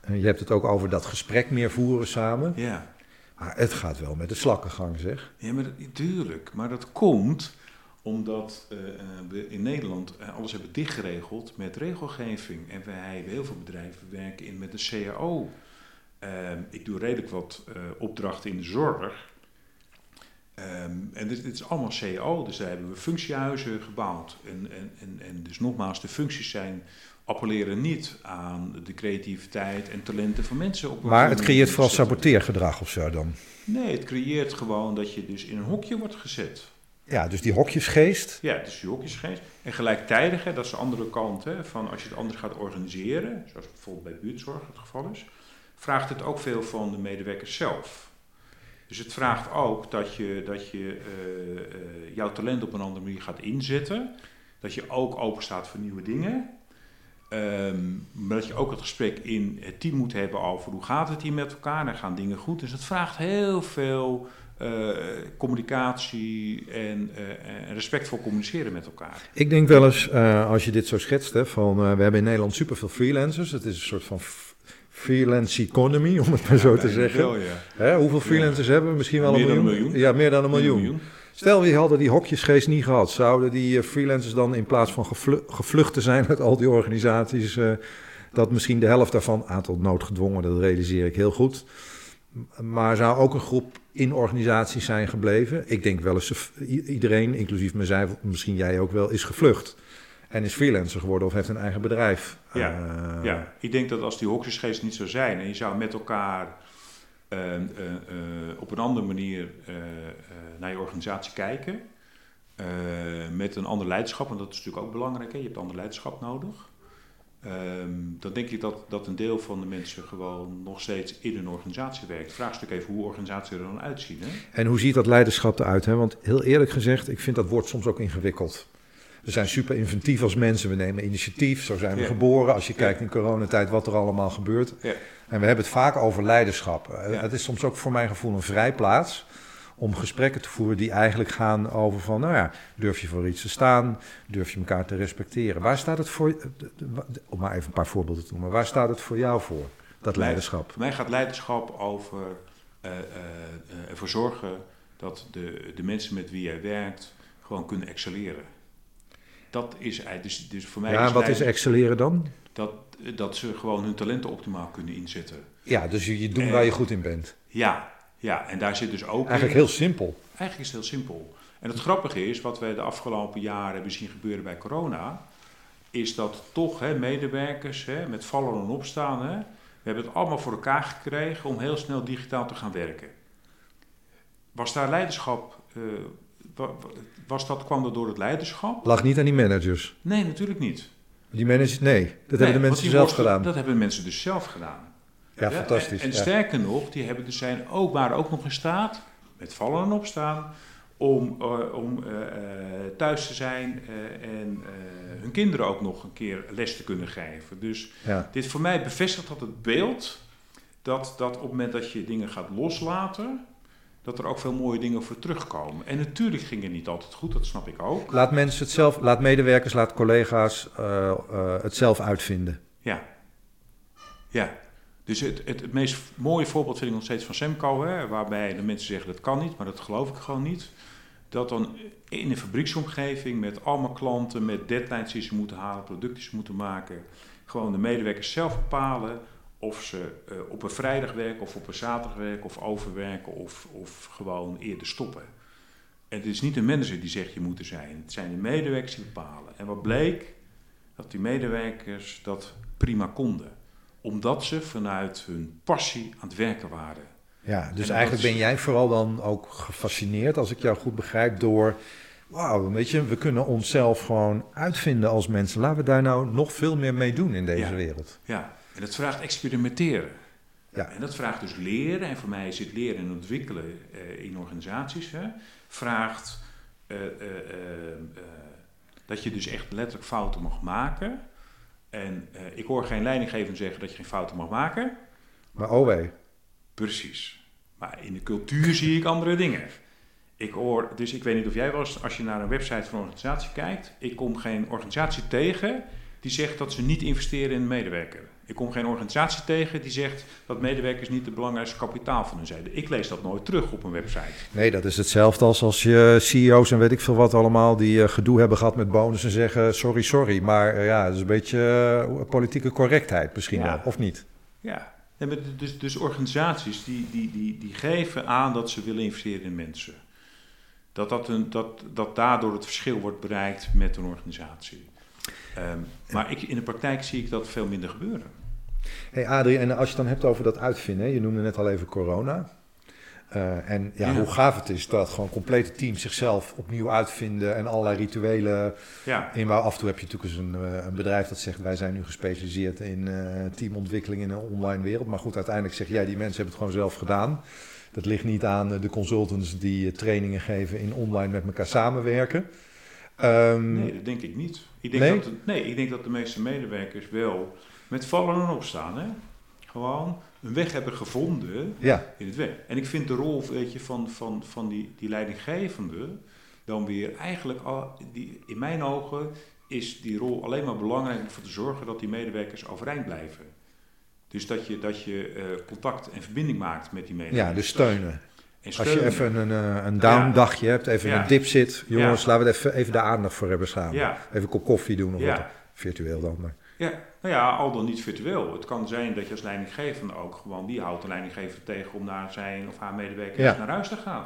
En je hebt het ook over dat gesprek meer voeren samen. Ja. Maar het gaat wel met de slakkengang, zeg. Ja, maar dat, tuurlijk. Maar dat komt omdat eh, eh, we in Nederland eh, alles hebben dichtgeregeld met regelgeving. En wij hebben heel veel bedrijven werken in met een CAO. Ehm, ik doe redelijk wat eh, opdrachten in de zorg. Ehm, en dit, dit is allemaal CAO, dus daar hebben we functiehuizen gebouwd. En, en, en, en dus nogmaals, de functies zijn, appelleren niet aan de creativiteit en talenten van mensen. Op Maar het creëert vooral saboteergedrag of zo dan. Nee, het creëert gewoon dat je dus in een hokje wordt gezet. Ja, dus die hokjesgeest. Ja, is die hokjesgeest. En gelijktijdig, hè, dat is de andere kant, hè, van als je het anders gaat organiseren, zoals bijvoorbeeld bij buurtzorg het geval is, vraagt het ook veel van de medewerkers zelf. Dus het vraagt ook dat je, dat je eh, eh, jouw talent op een andere manier gaat inzetten. Dat je ook open staat voor nieuwe dingen. Ehm, maar dat je ook het gesprek in het team moet hebben over hoe gaat het hier met elkaar en gaan dingen goed. Dus het vraagt heel veel eh, communicatie en, en respectvol communiceren met elkaar. Ik denk wel eens, als je dit zo schetst, hè, van we hebben in Nederland superveel freelancers. Het is een soort van freelance economy, om het maar zo te zeggen. Wel. Hè, hoeveel freelancers hebben we? Misschien wel Meer een miljoen? Ja, meer dan een miljoen. miljoen. Stel, we hadden die hokjesgeest niet gehad. Zouden die eh, freelancers dan in plaats van gevlu- gevlucht te zijn uit al die organisaties... eh, dat misschien de helft daarvan, aantal noodgedwongen, dat realiseer ik heel goed. Maar zou ook een groep in organisaties zijn gebleven. Ik denk wel eens iedereen, inclusief mezelf, misschien jij ook wel, is gevlucht. En is freelancer geworden of heeft een eigen bedrijf. Ja, uh, ja. ik denk dat als die hokjesgeest niet zou zijn en je zou met elkaar uh, uh, op een andere manier naar je organisatie kijken, met een ander leiderschap, en dat is natuurlijk ook belangrijk, hè? je hebt ander leiderschap nodig. Um, dan denk ik dat, dat een deel van de mensen gewoon nog steeds in een organisatie werkt. Vraagstuk even hoe organisaties er dan uitzien. Hè? En hoe ziet dat leiderschap eruit? Hè? Want heel eerlijk gezegd, ik vind dat woord soms ook ingewikkeld. We zijn super inventief als mensen, we nemen initiatief, zo zijn we geboren. Als je kijkt in coronatijd wat er allemaal gebeurt. Ja. En we hebben het vaak over leiderschap. Het is soms ook voor mijn gevoel een vrijplaats om gesprekken te voeren die eigenlijk gaan over van, nou ja, durf je voor iets te staan, durf je elkaar te respecteren. Waar staat het voor, om maar even een paar voorbeelden te noemen, waar staat het voor jou voor, dat leiderschap? Voor mij gaat leiderschap over uh, uh, ervoor zorgen dat de, de mensen met wie jij werkt gewoon kunnen excelleren. Dat is eigenlijk, dus, dus voor mij. Ja, wat is excelleren dan? Dat, dat ze gewoon hun talenten optimaal kunnen inzetten. Ja, dus je, je doen waar je goed in bent. Ja, ja, en daar zit dus ook. Eigenlijk heel simpel. Eigenlijk is het heel simpel. En het grappige is, wat we de afgelopen jaren hebben zien gebeuren bij corona, is dat toch hè, medewerkers hè, met vallen en opstaan, hè, we hebben het allemaal voor elkaar gekregen om heel snel digitaal te gaan werken. Was daar leiderschap, uh, was dat, kwam dat door het leiderschap? Lag niet aan die managers? Nee, natuurlijk niet. Die managers, nee, dat hebben de mensen zelf gedaan. Dat hebben mensen dus zelf gedaan. Ja, fantastisch. En, sterker nog, die hebben dus zijn ook, waren ook nog in staat, met vallen en opstaan, om, uh, om uh, thuis te zijn en hun kinderen ook nog een keer les te kunnen geven. Dus dit voor mij bevestigt dat het beeld dat, dat op het moment dat je dingen gaat loslaten, dat er ook veel mooie dingen voor terugkomen. En natuurlijk ging het niet altijd goed, dat snap ik ook. Laat mensen het zelf, laat medewerkers, laat collega's het zelf uitvinden. Ja. Ja. Dus het, het, het, meest mooie voorbeeld vind ik nog steeds van Semco, hè, waarbij de mensen zeggen dat kan niet, maar dat geloof ik gewoon niet. Dat dan in een fabrieksomgeving met allemaal klanten, met deadlines die ze moeten halen, producten die ze moeten maken, gewoon de medewerkers zelf bepalen of ze uh, op een vrijdag werken of op een zaterdag werken of overwerken of, of gewoon eerder stoppen. En het is niet de manager die zegt je moet er zijn, het zijn de medewerkers die bepalen. En wat bleek? Dat die medewerkers dat prima konden omdat ze vanuit hun passie aan het werken waren. Ja, dus eigenlijk ben jij vooral dan ook gefascineerd, als ik jou goed begrijp, door. Wauw, weet je, we kunnen onszelf gewoon uitvinden als mensen. Laten we daar nou nog veel meer mee doen in deze wereld. Ja, en dat vraagt experimenteren. Ja. En dat vraagt dus leren. En voor mij is het leren en ontwikkelen uh, in organisaties. Hè, vraagt uh, uh, dat je dus echt letterlijk fouten mag maken. En ik hoor geen leidinggevende zeggen dat je geen fouten mag maken. Maar oh wee. Precies. Maar in de cultuur zie ik andere dingen. Ik hoor, dus ik weet niet of jij was, als je naar een website van een organisatie kijkt, ik kom geen organisatie tegen die zegt dat ze niet investeren in medewerkers. Ik kom geen organisatie tegen die zegt dat medewerkers niet het belangrijkste kapitaal van hun zijn. Ik lees dat nooit terug op een website. Nee, dat is hetzelfde als als je CEO's en weet ik veel wat allemaal die uh, gedoe hebben gehad met bonus en zeggen sorry, sorry. Maar uh, ja, dat is een beetje uh, politieke correctheid misschien wel, of niet? Ja, dus, dus organisaties die, die, die, die geven aan dat ze willen investeren in mensen. Dat, dat, een, dat, dat daardoor het verschil wordt bereikt met een organisatie. Um, maar ik, in de praktijk zie ik dat veel minder gebeuren. Hey Adrie, en als je het dan hebt over dat uitvinden, je noemde net al even corona. Uh, en ja, hoe gaaf het is dat gewoon complete teams zichzelf opnieuw uitvinden en allerlei rituelen ja. in waar af en toe heb je natuurlijk eens een, eh, een, bedrijf dat zegt wij zijn nu gespecialiseerd in uh, teamontwikkeling in een online wereld. Maar goed, uiteindelijk zeg jij die mensen hebben het gewoon zelf gedaan. Dat ligt niet aan de consultants die trainingen geven in online met elkaar samenwerken. Um, nee, dat denk ik niet. Ik denk nee? Dat, nee, ik denk dat de meeste medewerkers wel met vallen en opstaan. Hè? Gewoon een weg hebben gevonden ja. in het werk. En ik vind de rol weet je, van, van, van die, die leidinggevende dan weer eigenlijk, al, die, in mijn ogen, is die rol alleen maar belangrijk om ervoor te zorgen dat die medewerkers overeind blijven. Dus dat je, dat je uh, contact en verbinding maakt met die medewerkers. Ja, dus steunen. Als je even een, eh, een down dagje hebt, even een dip zit. Jongens, laten we er even, even de aandacht voor hebben samen. Even een kop koffie doen of wat. Virtueel dan. Maar. Ja, nou ja, al dan niet virtueel. Het kan zijn dat je als leidinggevende ook gewoon, die houdt de leidinggever tegen om naar zijn of haar medewerker Ja. naar huis te gaan.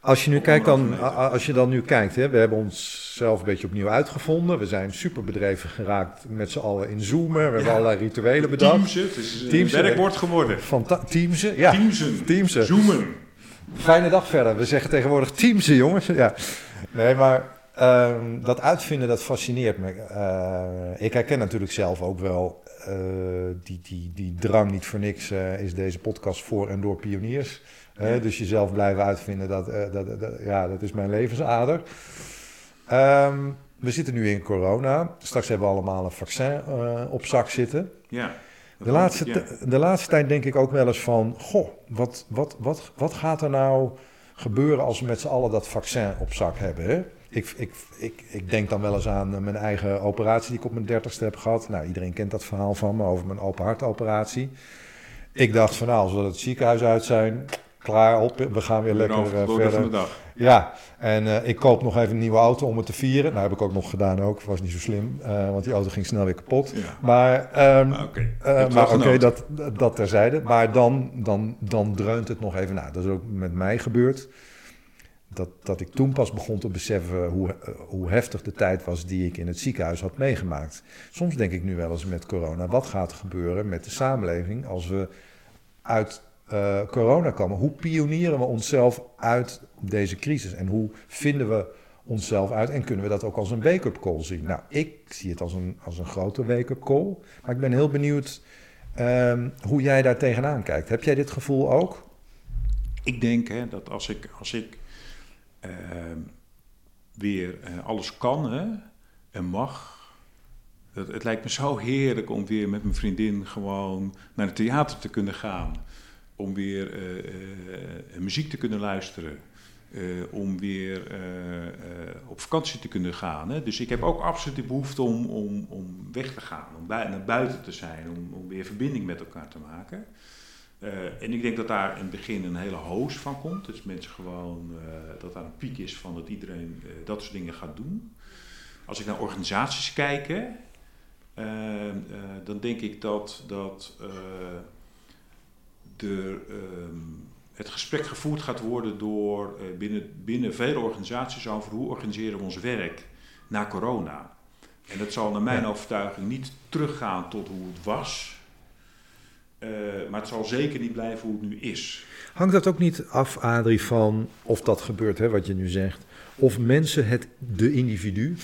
Als je nu kijkt, dan, als je dan nu kijkt, hè, we hebben ons zelf een beetje opnieuw uitgevonden. We zijn superbedreven geraakt met z'n allen in Zoomen. We hebben Ja. allerlei rituelen bedacht. Teamsen, het is een Teamsen. werkwoord geworden. Teamsen, ja. Teamsen, Teamsen. zoomen. Fijne dag verder. We zeggen tegenwoordig teamsen, jongens. Ja. Nee, maar ehm, dat uitvinden, dat fascineert me. Eh, ik herken natuurlijk zelf ook wel eh, die, die, die drang niet voor niks eh, is deze podcast voor en door pioniers. Ja. Dus jezelf blijven uitvinden, dat, dat, dat, ja, dat is mijn levensader. Ehm, we zitten nu in corona. Straks hebben we allemaal een vaccin op zak zitten. Ja. De laatste, Ja. de laatste tijd denk ik ook wel eens van... Goh, wat, wat, wat, wat gaat er nou gebeuren als we met z'n allen dat vaccin op zak hebben? Hè? Ik, ik, ik, ik denk dan wel eens aan eh, mijn eigen operatie die ik op mijn dertigste heb gehad. Nou, iedereen kent dat verhaal van me over mijn open hartoperatie. Ik dacht van nou, als we het ziekenhuis uit zijn, klaar op, we gaan weer lekker eh, verder. dag. Ja, en eh, ik koop nog even een nieuwe auto om het te vieren. Nou, heb ik ook nog gedaan ook, was niet zo slim, want die auto ging snel weer kapot. Ja. Maar, ehm, Maar oké. genoten. dat, dat terzijde. Maar dan, dan, dan dreunt het nog even na. Dat is ook met mij gebeurd. Dat, dat ik toen pas begon te beseffen hoe, eh, hoe heftig de tijd was die ik in het ziekenhuis had meegemaakt. Soms denk ik nu wel eens met corona, wat gaat er gebeuren met de samenleving als we uit eh, corona komen? Hoe pionieren we onszelf uit deze crisis? En hoe vinden we onszelf uit en kunnen we dat ook als een wake-up call zien? Nou, ik zie het als een, als een grote wake-up call. Maar ik ben heel benieuwd ehm, hoe jij daar tegenaan kijkt. Heb jij dit gevoel ook? Ik denk hè, dat als ik, als ik weer eh, alles kan hè, en mag. Het lijkt me zo heerlijk om weer met mijn vriendin gewoon naar het theater te kunnen gaan. Om weer eh, eh, muziek te kunnen luisteren. om weer op vakantie te kunnen gaan. Hè. Dus ik heb ook absoluut de behoefte om, om, om weg te gaan, om naar buiten te zijn, om weer verbinding met elkaar te maken. Eh, en ik denk dat daar in het begin een hele hoos van komt. Dus mensen gewoon, eh, dat daar een piek is van dat iedereen eh, dat soort dingen gaat doen. Als ik naar organisaties kijk, hè, eh, eh, dan denk ik dat, dat de, ehm, het gesprek gevoerd gaat worden door binnen, binnen vele organisaties over hoe organiseren we ons werk na corona. En dat zal naar mijn Ja. overtuiging niet teruggaan tot hoe het was. Eh, maar het zal zeker niet blijven hoe het nu is. Hangt dat ook niet af, Adrie, van of dat gebeurt, hè, wat je nu zegt, of mensen het, de individu,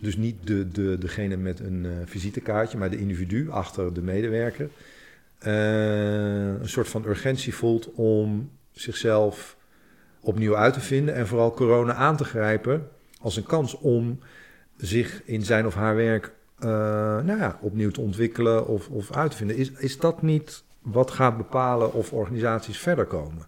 dus niet de, de, degene met een eh, visitekaartje, maar de individu achter de medewerker, eh, een soort van urgentie voelt om zichzelf opnieuw uit te vinden en vooral corona aan te grijpen als een kans om zich in zijn of haar werk nou ja, opnieuw te ontwikkelen of, of uit te vinden. Is, is dat niet wat gaat bepalen of organisaties verder komen?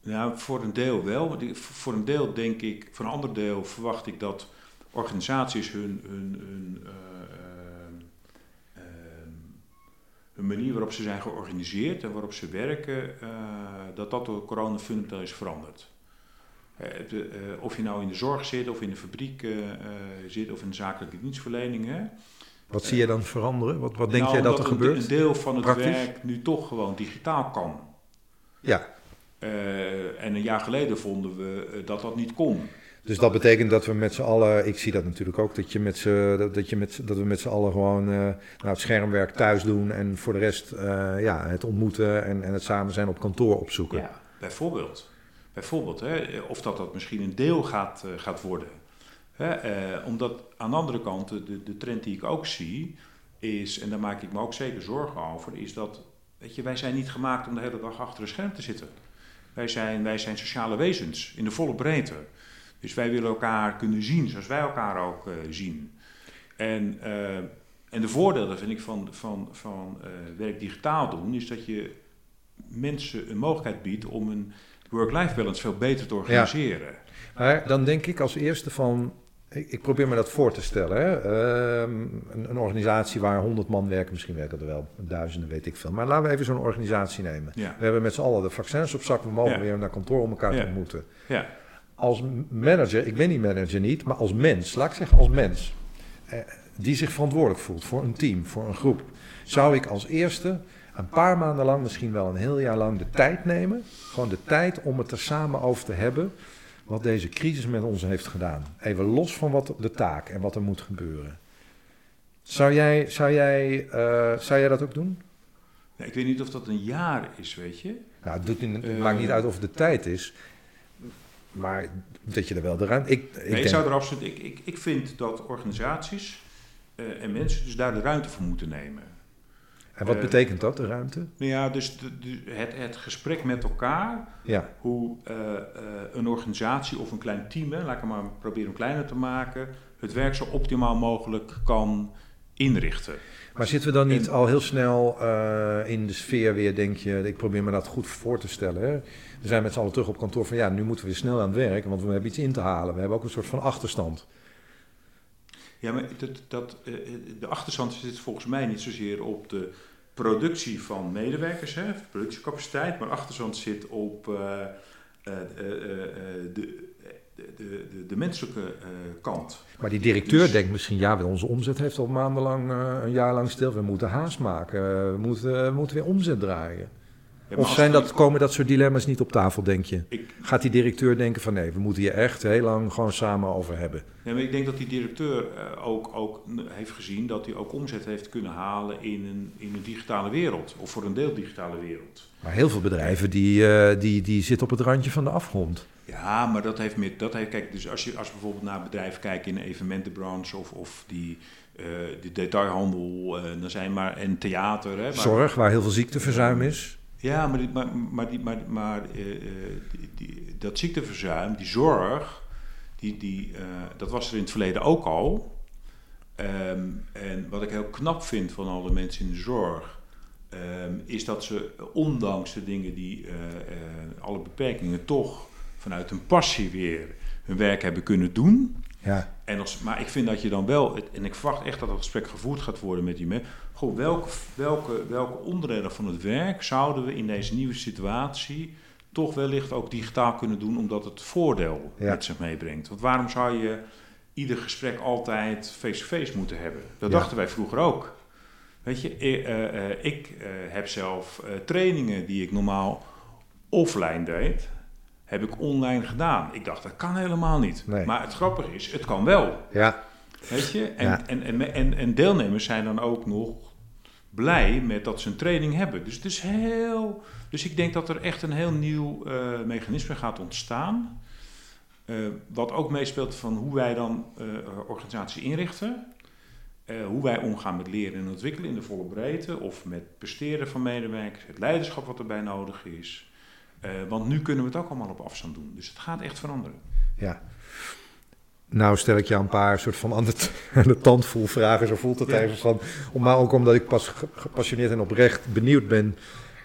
Ja, voor een deel wel. Voor een deel denk ik, voor een ander deel verwacht ik dat organisaties hun, hun, hun, eh, ehm, ehm, manier waarop ze zijn georganiseerd en waarop ze werken, eh, dat dat door corona fundamenteel is veranderd. Eh, eh, of je nou in de zorg zit, of in de fabriek eh, zit, of in de zakelijke dienstverlening. Hè. Wat zie je dan veranderen? Wat, wat denk Nou, jij dat er een- gebeurt? Een deel van het Praktisch? werk nu toch gewoon digitaal kan. Ja, en een jaar geleden vonden we dat dat niet kon. dus dat betekent dat we met z'n allen, ik zie dat natuurlijk ook, dat, je met z'n, dat, je met, dat we met z'n allen gewoon eh, nou, het schermwerk thuis doen en voor de rest ja, het ontmoeten en, en het samen zijn op kantoor opzoeken. Ja, bijvoorbeeld. Bijvoorbeeld, hè, of dat dat misschien een deel gaat, eh, gaat worden. Hè, eh, omdat aan de andere kant, de, de, trend die ik ook zie, is, en daar maak ik me ook zeker zorgen over, is dat, weet je, wij zijn niet gemaakt om de hele dag achter een scherm te zitten. Wij zijn, wij zijn sociale wezens in de volle breedte. Dus wij willen elkaar kunnen zien zoals wij elkaar ook eh, zien. En, en de voordelen vind ik van, van, van werk digitaal doen, is dat je mensen een mogelijkheid biedt om een work-life balance veel beter te organiseren. Maar dan denk ik als eerste van, ik, probeer me dat voor te stellen. Hè? Ehm, een, een organisatie waar 100 man werken, misschien werken er wel duizenden, weet ik veel. Maar laten we even zo'n organisatie nemen. Ja. We hebben met z'n allen de vaccins op zak, we mogen Ja. weer naar kantoor om elkaar Ja. te ontmoeten. Ja. Als manager, ik ben die manager niet, maar als mens, laat ik zeggen als mens. eh, die zich verantwoordelijk voelt voor een team, voor een groep, zou ik als eerste een paar maanden lang, misschien wel een heel jaar lang, de tijd nemen. Gewoon de tijd om het er samen over te hebben. Wat deze crisis met ons heeft gedaan. Even los van wat de taak en wat er moet gebeuren. Zou jij, zou jij, eh, zou jij dat ook doen? ik weet niet of dat een jaar is, weet je. Nou, het, doet, het maakt niet uit of het de tijd is. Maar dat je er wel de ruimte... Ik, ik, nee, ik zou er absoluut... Ik, ik, ik vind dat organisaties uh, en mensen dus daar de ruimte voor moeten nemen. En wat uh, betekent dat, de ruimte? Nou ja, dus de, de, het, het gesprek met elkaar. Ja. Hoe uh, een organisatie of een klein team, hè, laat ik hem maar proberen om kleiner te maken, het werk zo optimaal mogelijk kan inrichten. Maar zitten we dan niet al heel snel in de sfeer weer, denk je, ik probeer me dat goed voor te stellen. Hè? We zijn met z'n allen terug op kantoor van ja, nu moeten we weer snel aan het werk, want we hebben iets in te halen. We hebben ook een soort van achterstand. Ja, maar dat, dat, de achterstand zit volgens mij niet zozeer op de productie van medewerkers, hè, productiecapaciteit, maar achterstand zit op uh, uh, de, de, de, de, menselijke kant. Maar die directeur dus, denkt misschien, ja, onze omzet heeft al maandenlang, een jaar lang stil, we moeten haast maken, we moeten, we moeten weer omzet draaien of zijn dat, komen dat soort dilemma's niet op tafel, denk je? Ik, Gaat die directeur denken van nee, we moeten hier echt heel lang gewoon samen over hebben? Nee, maar ik denk dat die directeur uh, ook, ook heeft gezien dat hij ook omzet heeft kunnen halen in een, in een digitale wereld. Of voor een deel digitale wereld. Maar heel veel bedrijven die, uh, die, die zitten op het randje van de afgrond. Ja, maar dat heeft meer. Dat heeft, kijk, dus als je als bijvoorbeeld naar bedrijven kijkt in de evenementenbranche of, of die. Uh, de detailhandel, dan zijn maar en theater. Hè, Zorg, waar heel veel ziekteverzuim is. Ja, maar, die, maar, maar, die, maar, maar uh, die, die, dat ziekteverzuim, die zorg, die, die, uh, dat was er in het verleden ook al. Um, en wat ik heel knap vind van alle mensen in de zorg, um, is dat ze ondanks de dingen die, uh, alle beperkingen, toch vanuit een passie weer hun werk hebben kunnen doen. Ja. En als, maar ik vind dat je dan wel, en ik verwacht echt dat dat gesprek gevoerd gaat worden met die mensen. Goh, welke, welke, welke onderdelen van het werk zouden we in deze nieuwe situatie toch wellicht ook digitaal kunnen doen, omdat het voordeel met zich meebrengt? Want waarom zou je ieder gesprek altijd face-to-face moeten hebben? Dat ja. dachten wij vroeger ook. Weet je, uh, uh, ik uh, heb zelf trainingen die ik normaal offline deed heb ik online gedaan. Ik dacht, dat kan helemaal niet. Nee. Maar het grappige is, het kan wel. Ja. Weet je? En, ja. en, en, en, en, deelnemers zijn dan ook nog blij met dat ze een training hebben. Dus het is heel... Dus ik denk dat er echt een heel nieuw uh, mechanisme gaat ontstaan. Uh, wat ook meespeelt van hoe wij dan uh, organisatie inrichten. hoe wij omgaan met leren en ontwikkelen in de volle breedte. Of met presteren van medewerkers. Het leiderschap wat erbij nodig is. Uh, want nu kunnen we het ook allemaal op afstand doen. Dus het gaat echt veranderen. Ja. Nou stel ik je een paar soort van aan de, aan de tand vol vragen. Zo voelt het ja. even van. Maar ook omdat ik pas gepassioneerd en oprecht benieuwd ben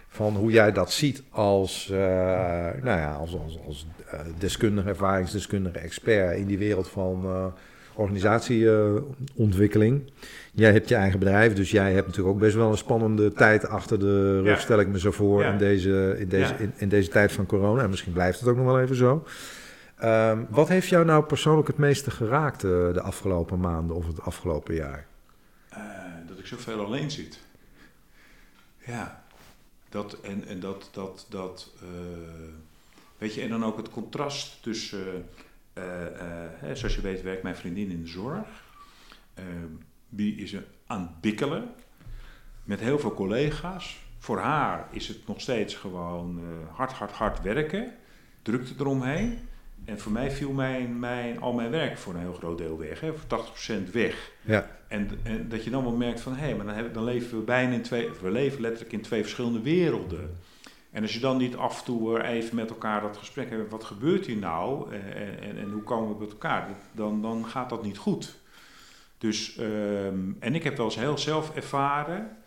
van hoe jij dat ziet als, uh, nou ja, als, als, als uh, deskundige, ervaringsdeskundige, expert in die wereld van uh, organisatieontwikkeling. Jij hebt je eigen bedrijf, dus jij hebt natuurlijk ook best wel een spannende tijd achter de rug, stel ik me zo voor, in, deze, in, deze, in, in, deze tijd van corona. En misschien blijft het ook nog wel even zo. Um, wat heeft jou nou persoonlijk het meeste geraakt uh, de afgelopen maanden of het afgelopen jaar? Uh, dat ik zoveel alleen zit. Ja, dat en, en dat, dat, dat uh, weet je, en dan ook het contrast tussen, hè, zoals je weet werkt mijn vriendin in de zorg. Die is aan het bikkelen met heel veel collega's. Voor haar is het nog steeds gewoon uh, hard, hard, hard werken, drukte eromheen. En voor mij viel mijn, mijn, al mijn werk voor een heel groot deel weg, hè, voor 80% weg. Ja. En, en dat je dan wel merkt van, hé, hey, maar dan, heb, dan leven we bijna in twee, we leven letterlijk in twee verschillende werelden. En als je dan niet af en toe even met elkaar dat gesprek hebt, wat gebeurt hier nou en, en, en hoe komen we met elkaar, dan, dan gaat dat niet goed. Dus, um, en ik heb wel eens heel zelf ervaren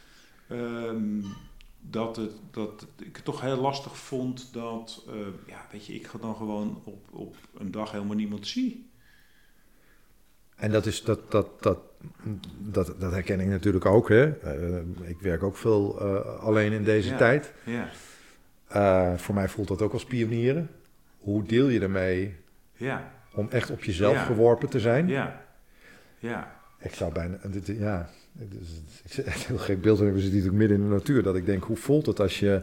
um, dat, het, dat ik het toch heel lastig vond dat, uh, ja, weet je, ik dan gewoon op, op een dag helemaal niemand zie. En dat is dat, dat, dat, dat, dat herken ik natuurlijk ook. Hè. Uh, ik werk ook veel uh, alleen in deze ja, tijd. Ja. voor mij voelt dat ook als pionieren. Hoe deel je ermee ja. om echt op jezelf geworpen te zijn? Ja, ja. Ik zou bijna, dit, ja, ik zit echt heel gek beeld. En we zitten natuurlijk midden in de natuur. Dat ik denk, hoe voelt het als je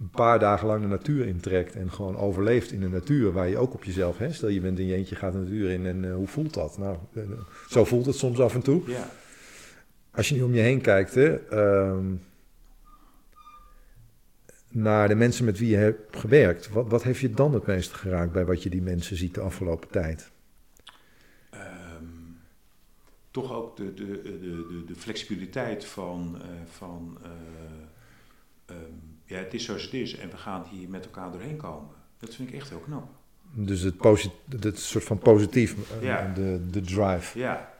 een paar dagen lang de natuur intrekt en gewoon overleeft in de natuur, waar je ook op jezelf, hè, stel je bent in je eentje, gaat de natuur in en uh, hoe voelt dat? Nou, uh, zo voelt het soms af en toe. Ja. Als je nu om je heen kijkt, hè, um, naar de mensen met wie je hebt gewerkt, wat, wat heeft je dan het meest geraakt bij wat je die mensen ziet de afgelopen tijd? Um, toch ook de, de, de, de, flexibiliteit van, uh, van um, ja, het is zoals het is en we gaan hier met elkaar doorheen komen. Dat vind ik echt heel knap. Dus het, posit het soort van positief, ja. de, de drive. Ja,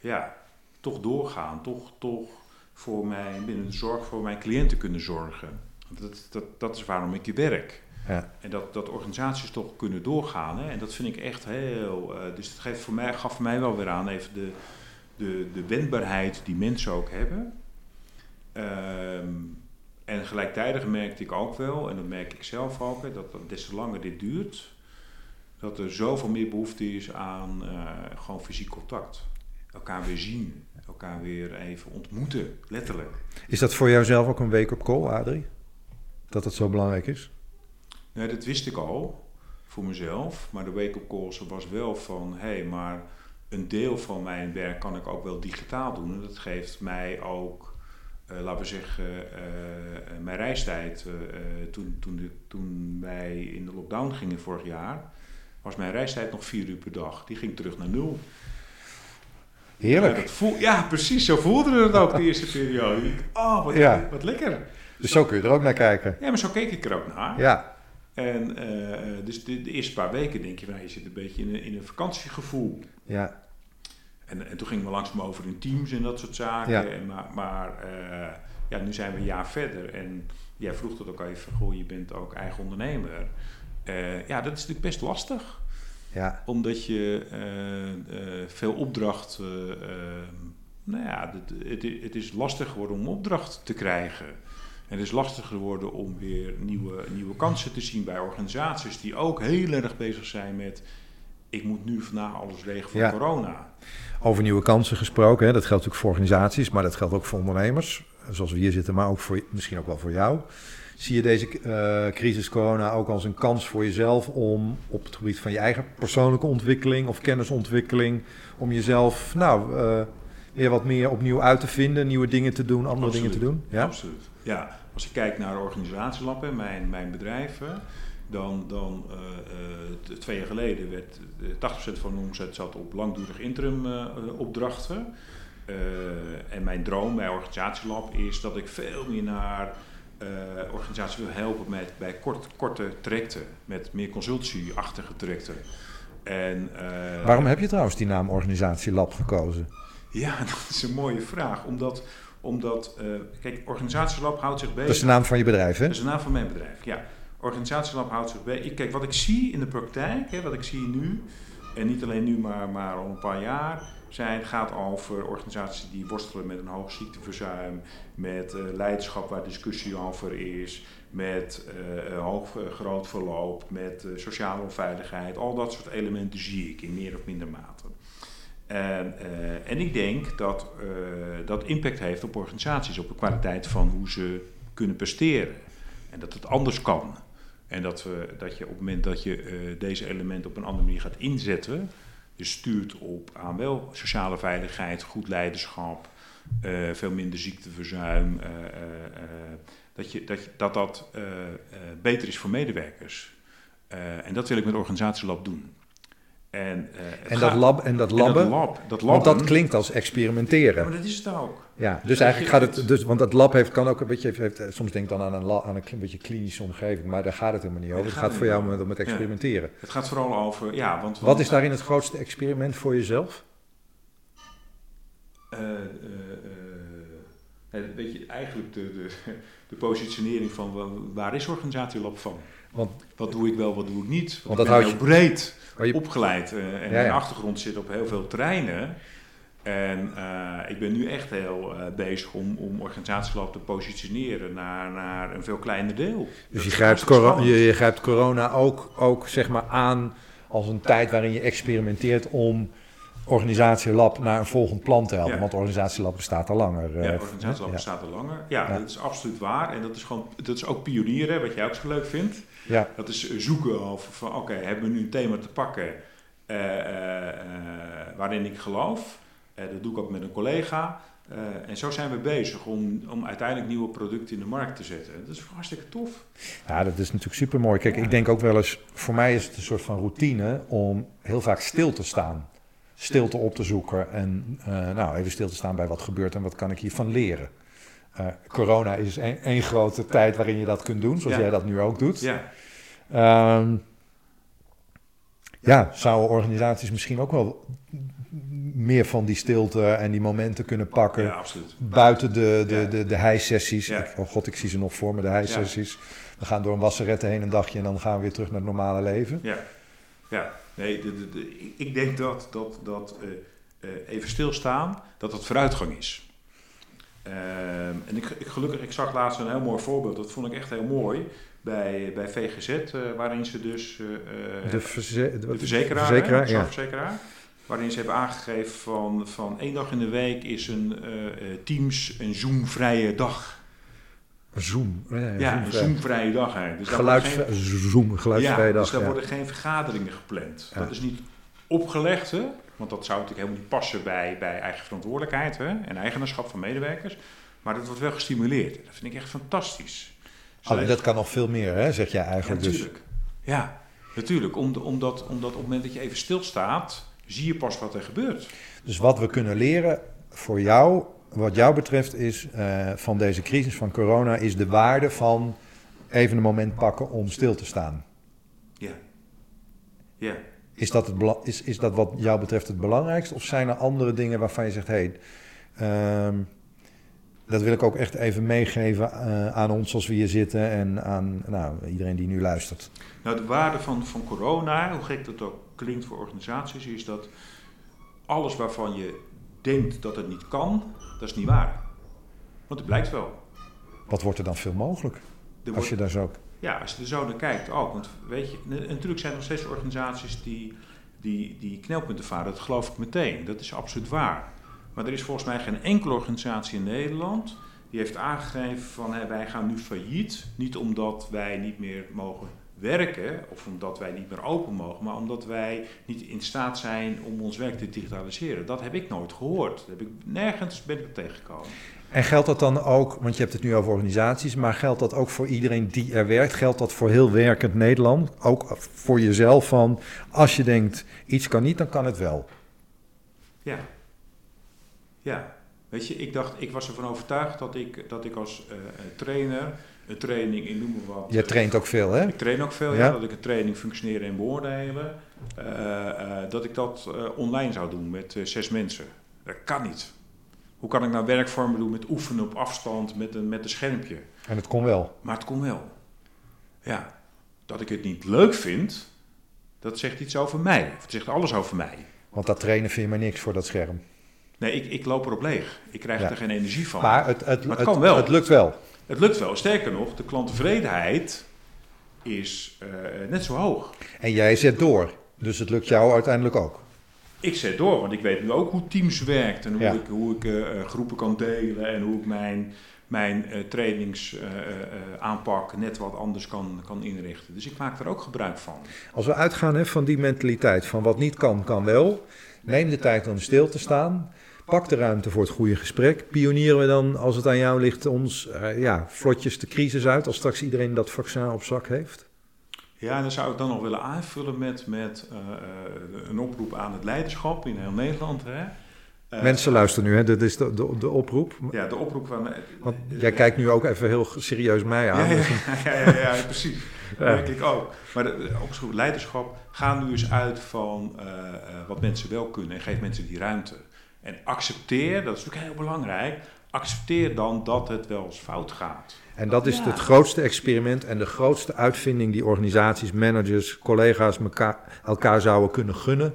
ja. Toch doorgaan, toch, toch voor mij, binnen de zorg voor mijn cliënten kunnen zorgen. Dat, dat, dat is waarom ik hier werk. Ja. En dat, dat organisaties toch kunnen doorgaan. Hè? En dat vind ik echt heel. Uh, dus het geeft voor mij, gaf voor mij wel weer aan even de, de, de wendbaarheid die mensen ook hebben. Um, en gelijktijdig merkte ik ook wel, en dat merk ik zelf ook, dat, dat des te langer dit duurt, dat er zoveel meer behoefte is aan uh, gewoon fysiek contact. Elkaar weer zien, elkaar weer even ontmoeten, letterlijk. Is dat voor jou zelf ook een wake-up call, Adrie? Dat het zo belangrijk is? Nee, dat wist ik al voor mezelf. Maar de wake-up call was wel van, hé, hey, maar een deel van mijn werk kan ik ook wel digitaal doen. En dat geeft mij ook uh, laten we zeggen, uh, mijn reistijd, toen, toen, de, toen wij in de lockdown gingen vorig jaar, was mijn reistijd nog vier uur per dag. Die ging terug naar nul. Heerlijk. Ja, voel, ja precies, zo voelde het ook de eerste periode. Oh, wat, ja. wat lekker. Dus zo kun je er ook naar kijken. Ja, maar zo keek ik er ook naar. Ja. En dus de, de, eerste paar weken denk je, nou, je zit een beetje in een, in een vakantiegevoel. Ja. En, en toen gingen we langzaam over in teams en dat soort zaken. Ja. En, maar maar uh, ja, nu zijn we een jaar verder. En jij vroeg dat ook even, goh, je bent ook eigen ondernemer. Uh, ja, dat is natuurlijk best lastig. Ja. Omdat je veel opdracht... nou ja, het, het, het is lastig geworden om opdracht te krijgen. En het is lastig geworden om weer nieuwe, nieuwe kansen te zien bij organisaties... die ook heel erg bezig zijn met ik moet nu vandaag alles regelen voor Ja. corona. Over nieuwe kansen gesproken, hè, dat geldt natuurlijk voor organisaties, maar dat geldt ook voor ondernemers, zoals we hier zitten, maar ook voor, misschien ook wel voor jou. Zie je deze eh, crisis corona ook als een kans voor jezelf om op het gebied van je eigen persoonlijke ontwikkeling of kennisontwikkeling, om jezelf nou, eh, weer wat meer opnieuw uit te vinden, nieuwe dingen te doen, andere dingen te doen? Ja? Absoluut. Ja, als ik kijk naar organisatielappen, mijn, mijn bedrijven, dan, dan uh, uh, twee jaar geleden werd uh, 80% van de omzet zat op langdurig interim uh, opdrachten. en mijn droom bij Organisatielab is dat ik veel meer naar organisaties wil helpen met, bij kort, korte trajecten, met meer consultieachtige trajecten. En, Waarom heb je trouwens die naam Organisatielab gekozen? Ja, dat is een mooie vraag. Omdat, omdat kijk, Organisatielab houdt zich bezig... Dat is de naam van je bedrijf, hè? Dat is de naam van mijn bedrijf, ja. Organisatielab houdt zich bij. Kijk, wat ik zie in de praktijk, hè, wat ik zie nu, en niet alleen nu, maar, maar al een paar jaar, zijn, gaat over organisaties die worstelen met een hoog ziekteverzuim, met uh, leiderschap waar discussie over is, met uh, hoog uh, groot verloop, met sociale onveiligheid. Al dat soort elementen zie ik in meer of minder mate. En, en ik denk dat dat impact heeft op organisaties, op de kwaliteit van hoe ze kunnen presteren. En dat het anders kan. En dat, we, dat je op het moment dat je uh, deze elementen op een andere manier gaat inzetten, dus stuurt op aan wel sociale veiligheid, goed leiderschap, veel minder ziekteverzuim, dat, je, dat, je, dat dat beter is voor medewerkers. en dat wil ik met Organisatielab doen. En, en, dat lab, en dat labben, en dat lab, dat want dat klinkt als experimenteren. maar dat is het ook. Ja, dus eigenlijk gaat het, dus, want dat lab heeft, kan ook een beetje, heeft, soms denk ik dan aan een, aan een beetje klinische omgeving, maar daar gaat het helemaal niet over. Nee, het gaat voor jou met, met experimenteren. Ja, het gaat vooral over, ja, want... want Wat is daarin het grootste experiment voor jezelf? Uh, uh, weet je, eigenlijk de, de, de positionering van waar is Organisatielab van? Want, wat doe ik wel, wat doe ik niet? Want, want dat houdt heel breed je, opgeleid uh, en ja, ja. mijn achtergrond zit op heel veel terreinen. En uh, ik ben nu echt heel uh, bezig om, om organisatiegeloof te positioneren naar, naar een veel kleiner deel. Dus je grijpt, corona, je, je grijpt, corona ook, ook zeg maar aan als een tijd waarin je experimenteert om organisatielab naar een volgend plan te helpen. Ja. Want organisatielab bestaat al langer. Ja, eh, organisatielab ja. bestaat al langer. Ja, Ja. dat is absoluut waar. En dat is, gewoon, dat is ook pionieren, wat jij ook zo leuk vindt. Ja, Dat is zoeken over van, oké, hebben we nu een thema te pakken eh, eh, waarin ik geloof. Eh, dat doe ik ook met een collega. En zo zijn we bezig om, om uiteindelijk nieuwe producten in de markt te zetten. Dat is hartstikke tof. Ja, dat is natuurlijk super mooi. Kijk, Ja. ik denk ook wel eens, voor mij is het een soort van routine om heel vaak stil te staan. Stilte op te zoeken en nou, even stil te staan bij wat gebeurt en wat kan ik hiervan leren. Eh, corona is één grote tijd waarin je dat kunt doen, zoals Ja. jij dat nu ook doet. Ja, Ehm, ja, zouden organisaties misschien ook wel meer van die stilte en die momenten kunnen pakken. ja absoluut. Buiten de, de, Ja. de, de. Ja. Ik- Oh god, ik zie ze nog voor me, de hijsessies. We gaan door een wasseretten heen een dagje en dan gaan we weer terug naar het normale leven. Ja, ja. nee, de, de, de- ik- ik denk dat, dat, dat eh, eh, even stilstaan, dat dat vooruitgang is. Ehm, en ik, ik, gelukkig, ik zag laatst een heel mooi voorbeeld, dat vond ik echt heel mooi, bij, bij VGZ, eh, waarin ze dus... eh, eh, De, verze- de verzekeraar, verzekeraar, hè, ja. waarin ze hebben aangegeven van, van één dag in de week is een Teams een Zoom-vrije dag. Zoom. Ja, Ja, een Zoomvrij. Zoom-vrije dag eigenlijk. Dus geen- Zoom, geluidsvrije ja, dag. dus daar worden geen vergaderingen gepland. Dat is niet opgelegd, hè? Want dat zou natuurlijk helemaal niet passen bij, bij eigen verantwoordelijkheid hè? en eigenaarschap van medewerkers. Maar dat wordt wel gestimuleerd. Dat vind ik echt fantastisch. Alleen dat kan nog veel meer, hè, zeg jij ja, eigenlijk. dus. natuurlijk. Ja, natuurlijk. Om, omdat, omdat op het moment dat je even stilstaat, zie je pas wat er gebeurt. Dus wat we kunnen leren voor jou, wat jou betreft, is eh, van deze crisis van corona, is de waarde van even een moment pakken om stil te staan. Ja. Ja. Is dat, het, is, is dat wat jou betreft het belangrijkste? Of zijn er andere dingen waarvan je zegt, hé, hey, ehm, dat wil ik ook echt even meegeven eh, aan ons als we hier zitten en aan nou, iedereen die nu luistert. Nou, de waarde van, van corona, hoe gek dat ook klinkt voor organisaties, is dat alles waarvan je denkt dat het niet kan, dat is niet waar. Want het blijkt wel. Wat wordt er dan veel mogelijk? Er Als wordt- je daar zo... Ja, als je er zo naar kijkt ook. Want weet je, natuurlijk zijn er nog steeds organisaties die, die, die knelpunten varen. Dat geloof ik meteen. Dat is absoluut waar. Maar er is volgens mij geen enkele organisatie in Nederland die heeft aangegeven van wij gaan nu failliet. Niet omdat wij niet meer mogen werken of omdat wij niet meer open mogen, maar omdat wij niet in staat zijn om ons werk te digitaliseren. Dat heb ik nooit gehoord. Dat heb ik, nergens ben ik tegengekomen. En geldt dat dan ook, want je hebt het nu over organisaties, maar geldt dat ook voor iedereen die er werkt? Geldt dat voor heel werkend Nederland? Ook voor jezelf van, als je denkt, iets kan niet, dan kan het wel. Ja. Ja. Weet je, ik dacht, ik was ervan overtuigd dat ik, dat ik als eh, eh, trainer een training in noem maar wat. Je traint ook veel, hè? Ik train ook veel, ja. Ja. Dat ik een training functioneren en beoordelen. eh, eh, dat ik dat eh, online zou doen met eh, zes mensen. Dat kan niet. Hoe kan ik nou werkvormen doen met oefenen op afstand met een, met een schermpje? En het kon wel. Maar het kon wel. Ja. Dat ik het niet leuk vind, dat zegt iets over mij. Of het zegt alles over mij. Want dat trainen vind je maar niks voor dat scherm. Nee, ik, ik loop erop leeg. Ik krijg Ja. er geen energie van. Maar het, het, Maar het het, kan wel. het lukt wel. Het lukt wel. Sterker nog, de klanttevredenheid is eh, net zo hoog. En jij zet door. Dus het lukt jou uiteindelijk ook. Ik zet door, want ik weet nu ook hoe Teams werkt en hoe Ja. ik, hoe ik eh, eh, groepen kan delen en hoe ik mijn, mijn eh, trainings eh, eh, eh, aanpak net wat anders kan, kan inrichten. Dus ik maak er ook gebruik van. Als we uitgaan hè, van die mentaliteit van wat niet kan, kan wel. Neem de tijd om stil te staan. Pak de ruimte voor het goede gesprek. Pionieren we dan, als het aan jou ligt, ons ja, vlotjes de crisis uit als straks iedereen dat vaccin op zak heeft? Ja, en dan zou ik dan nog willen aanvullen met, met eh, eh, een oproep aan het leiderschap in heel Nederland. Hè. Eh, Mensen luisteren nu, hè? dat is de, de, de oproep. Ja, de oproep van... Want jij kijkt nu ook even heel serieus mij aan. ja, Dus- ja, ja, ja, ja, precies. Werkelijk ook. Maar de, opschroef leiderschap, ga nu eens uit van wat mensen wel kunnen en geef mensen die ruimte. En accepteer, dat is natuurlijk heel belangrijk, accepteer dan dat het wel eens fout gaat. En dat is Ja. het grootste experiment en de grootste uitvinding die organisaties, managers, collega's elkaar, elkaar zouden kunnen gunnen.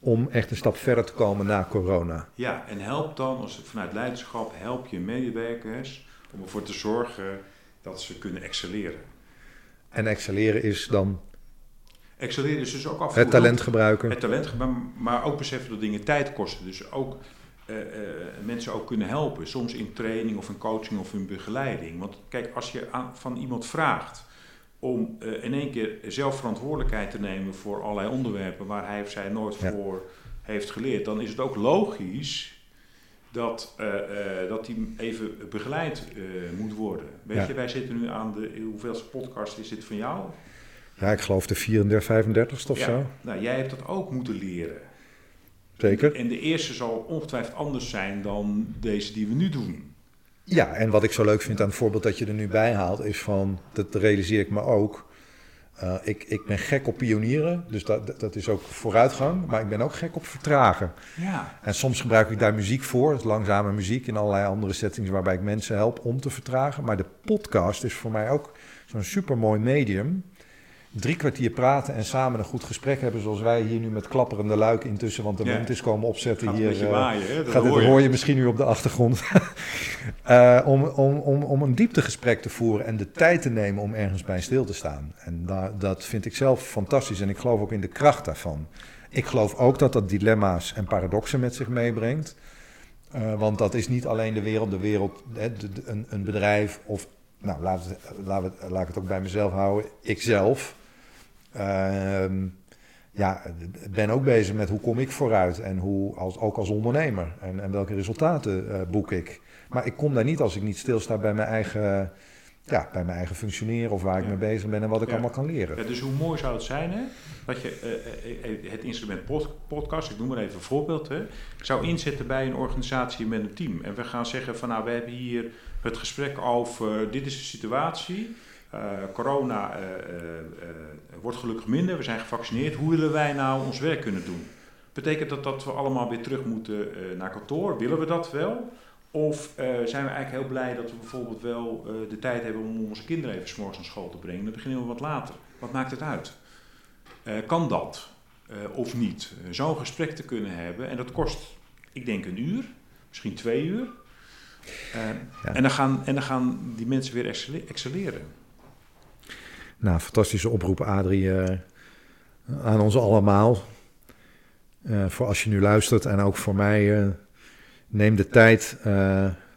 Om echt een stap verder te komen na corona. Ja, en help dan, als vanuit leiderschap, help je medewerkers om ervoor te zorgen dat ze kunnen excelleren. En excelleren is dan. Excelleren is dus ook af Het talent gebruiken. Het talent gebruiken, maar ook beseffen dat dingen tijd kosten. Dus ook mensen ook kunnen helpen. Soms in training of in coaching of in begeleiding. Want kijk, als je aan, van iemand vraagt om uh, in één keer zelf verantwoordelijkheid te nemen voor allerlei onderwerpen waar hij of zij nooit ja. voor heeft geleerd, dan is het ook logisch dat, uh, uh, dat die even begeleid moet worden. Weet ja. je, wij zitten nu aan de hoeveelste podcast is dit van jou? Ja, ik geloof de 34, 35ste of ja. zo. Nou, jij hebt dat ook moeten leren. Zeker. En de eerste zal ongetwijfeld anders zijn dan deze die we nu doen. Ja, en wat ik zo leuk vind aan het voorbeeld dat je er nu bij haalt, is van, dat realiseer ik me ook. Uh, ik, ik ben gek op pionieren, dus dat, dat is ook vooruitgang, maar ik ben ook gek op vertragen. Ja. En soms gebruik ik daar muziek voor, dus langzame muziek in allerlei andere settings waarbij ik mensen help om te vertragen. Maar de podcast is voor mij ook zo'n supermooi medium. Drie kwartier praten en samen een goed gesprek hebben, zoals wij hier nu met klapperende luik intussen, want de Ja. wind is komen opzetten Gaat hier. een eh, waaien, hè? Dat gaat hoor hoor, je. misschien nu op de achtergrond. Eh, om, om, om, om een dieptegesprek te voeren en de tijd te nemen om ergens bij stil te staan. En dat vind ik zelf fantastisch en ik geloof ook in de kracht daarvan. Ik geloof ook dat dat dilemma's en paradoxen met zich meebrengt. Eh, want dat is niet alleen de wereld, de wereld, hè, de- de- een, een bedrijf of, nou laat, het, laat, het, laat ik het ook bij mezelf houden, ikzelf. Ehm ja, ben ook bezig met hoe kom ik vooruit en hoe, als, ook als ondernemer en, en welke resultaten eh, boek ik. Maar ik kom daar niet als ik niet stilsta bij mijn eigen, ja, bij mijn eigen functioneren of waar ik mee bezig ben en wat ik Ja. allemaal kan leren. Ja, dus hoe mooi zou het zijn hè, dat je eh, eh, het instrument pod- podcast, ik noem maar even een voorbeeld, hè, zou inzetten bij een organisatie met een team. En we gaan zeggen van nou, we hebben hier het gesprek over, dit is de situatie. Eh, corona eh, eh, eh, wordt gelukkig minder, we zijn gevaccineerd. Hoe willen wij nou ons werk kunnen doen? Betekent dat dat we allemaal weer terug moeten eh, naar kantoor? Willen we dat wel? Of eh, zijn we eigenlijk heel blij dat we bijvoorbeeld wel eh, de tijd hebben om onze kinderen even 's morgens naar school te brengen? Dan beginnen we wat later. Wat maakt het uit? Eh, kan dat eh, of niet? Eh, Zo'n gesprek te kunnen hebben. En dat kost, ik denk, een uur, misschien twee uur. Eh, Ja. en, dan gaan, en dan gaan die mensen weer excelle- excelleren. Nou, fantastische oproep, Adrie, eh, aan ons allemaal. Eh, voor als je nu luistert en ook voor mij, neem de tijd.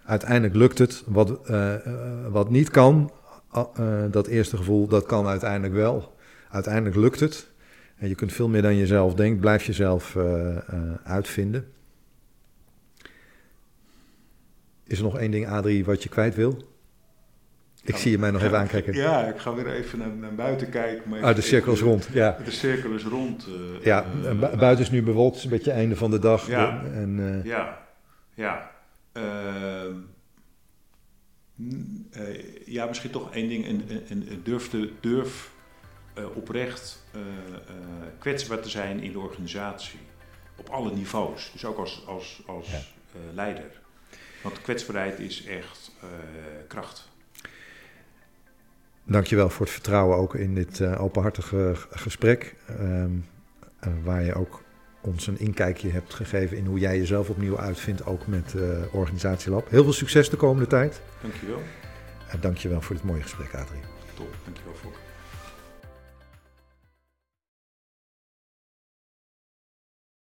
Uiteindelijk lukt het. Wat, wat niet kan, dat eerste gevoel, dat kan uiteindelijk wel. Uiteindelijk lukt het. En je kunt veel meer dan je zelf denkt. Blijf jezelf uitvinden. Is er nog één ding, Adrie, wat je kwijt wil? Ik zie je mij nog even aankijken. Ja, ik ga weer even naar, naar buiten kijken. Maar Ah, de cirkel is rond, ja. De cirkel is rond. eh, Ja, eh, en bu- buiten is nu bewolkt, het is een beetje einde van de dag. Ja. En, eh, Ja, ja. Ehm, mm, ja, misschien toch één ding. En, en, en durf, te, durf oprecht kwetsbaar te zijn in de organisatie. Op alle niveaus. Dus ook als, als, als Ja. leider. Want kwetsbaarheid is echt eh, kracht. Dankjewel voor het vertrouwen ook in dit eh, openhartige gesprek. ehm, eh, waar je ook ons een inkijkje hebt gegeven in hoe jij jezelf opnieuw uitvindt, ook met eh Organisatielab. Heel veel succes de komende tijd. Dankjewel. En dankjewel voor dit mooie gesprek, Adrie. Top, dankjewel.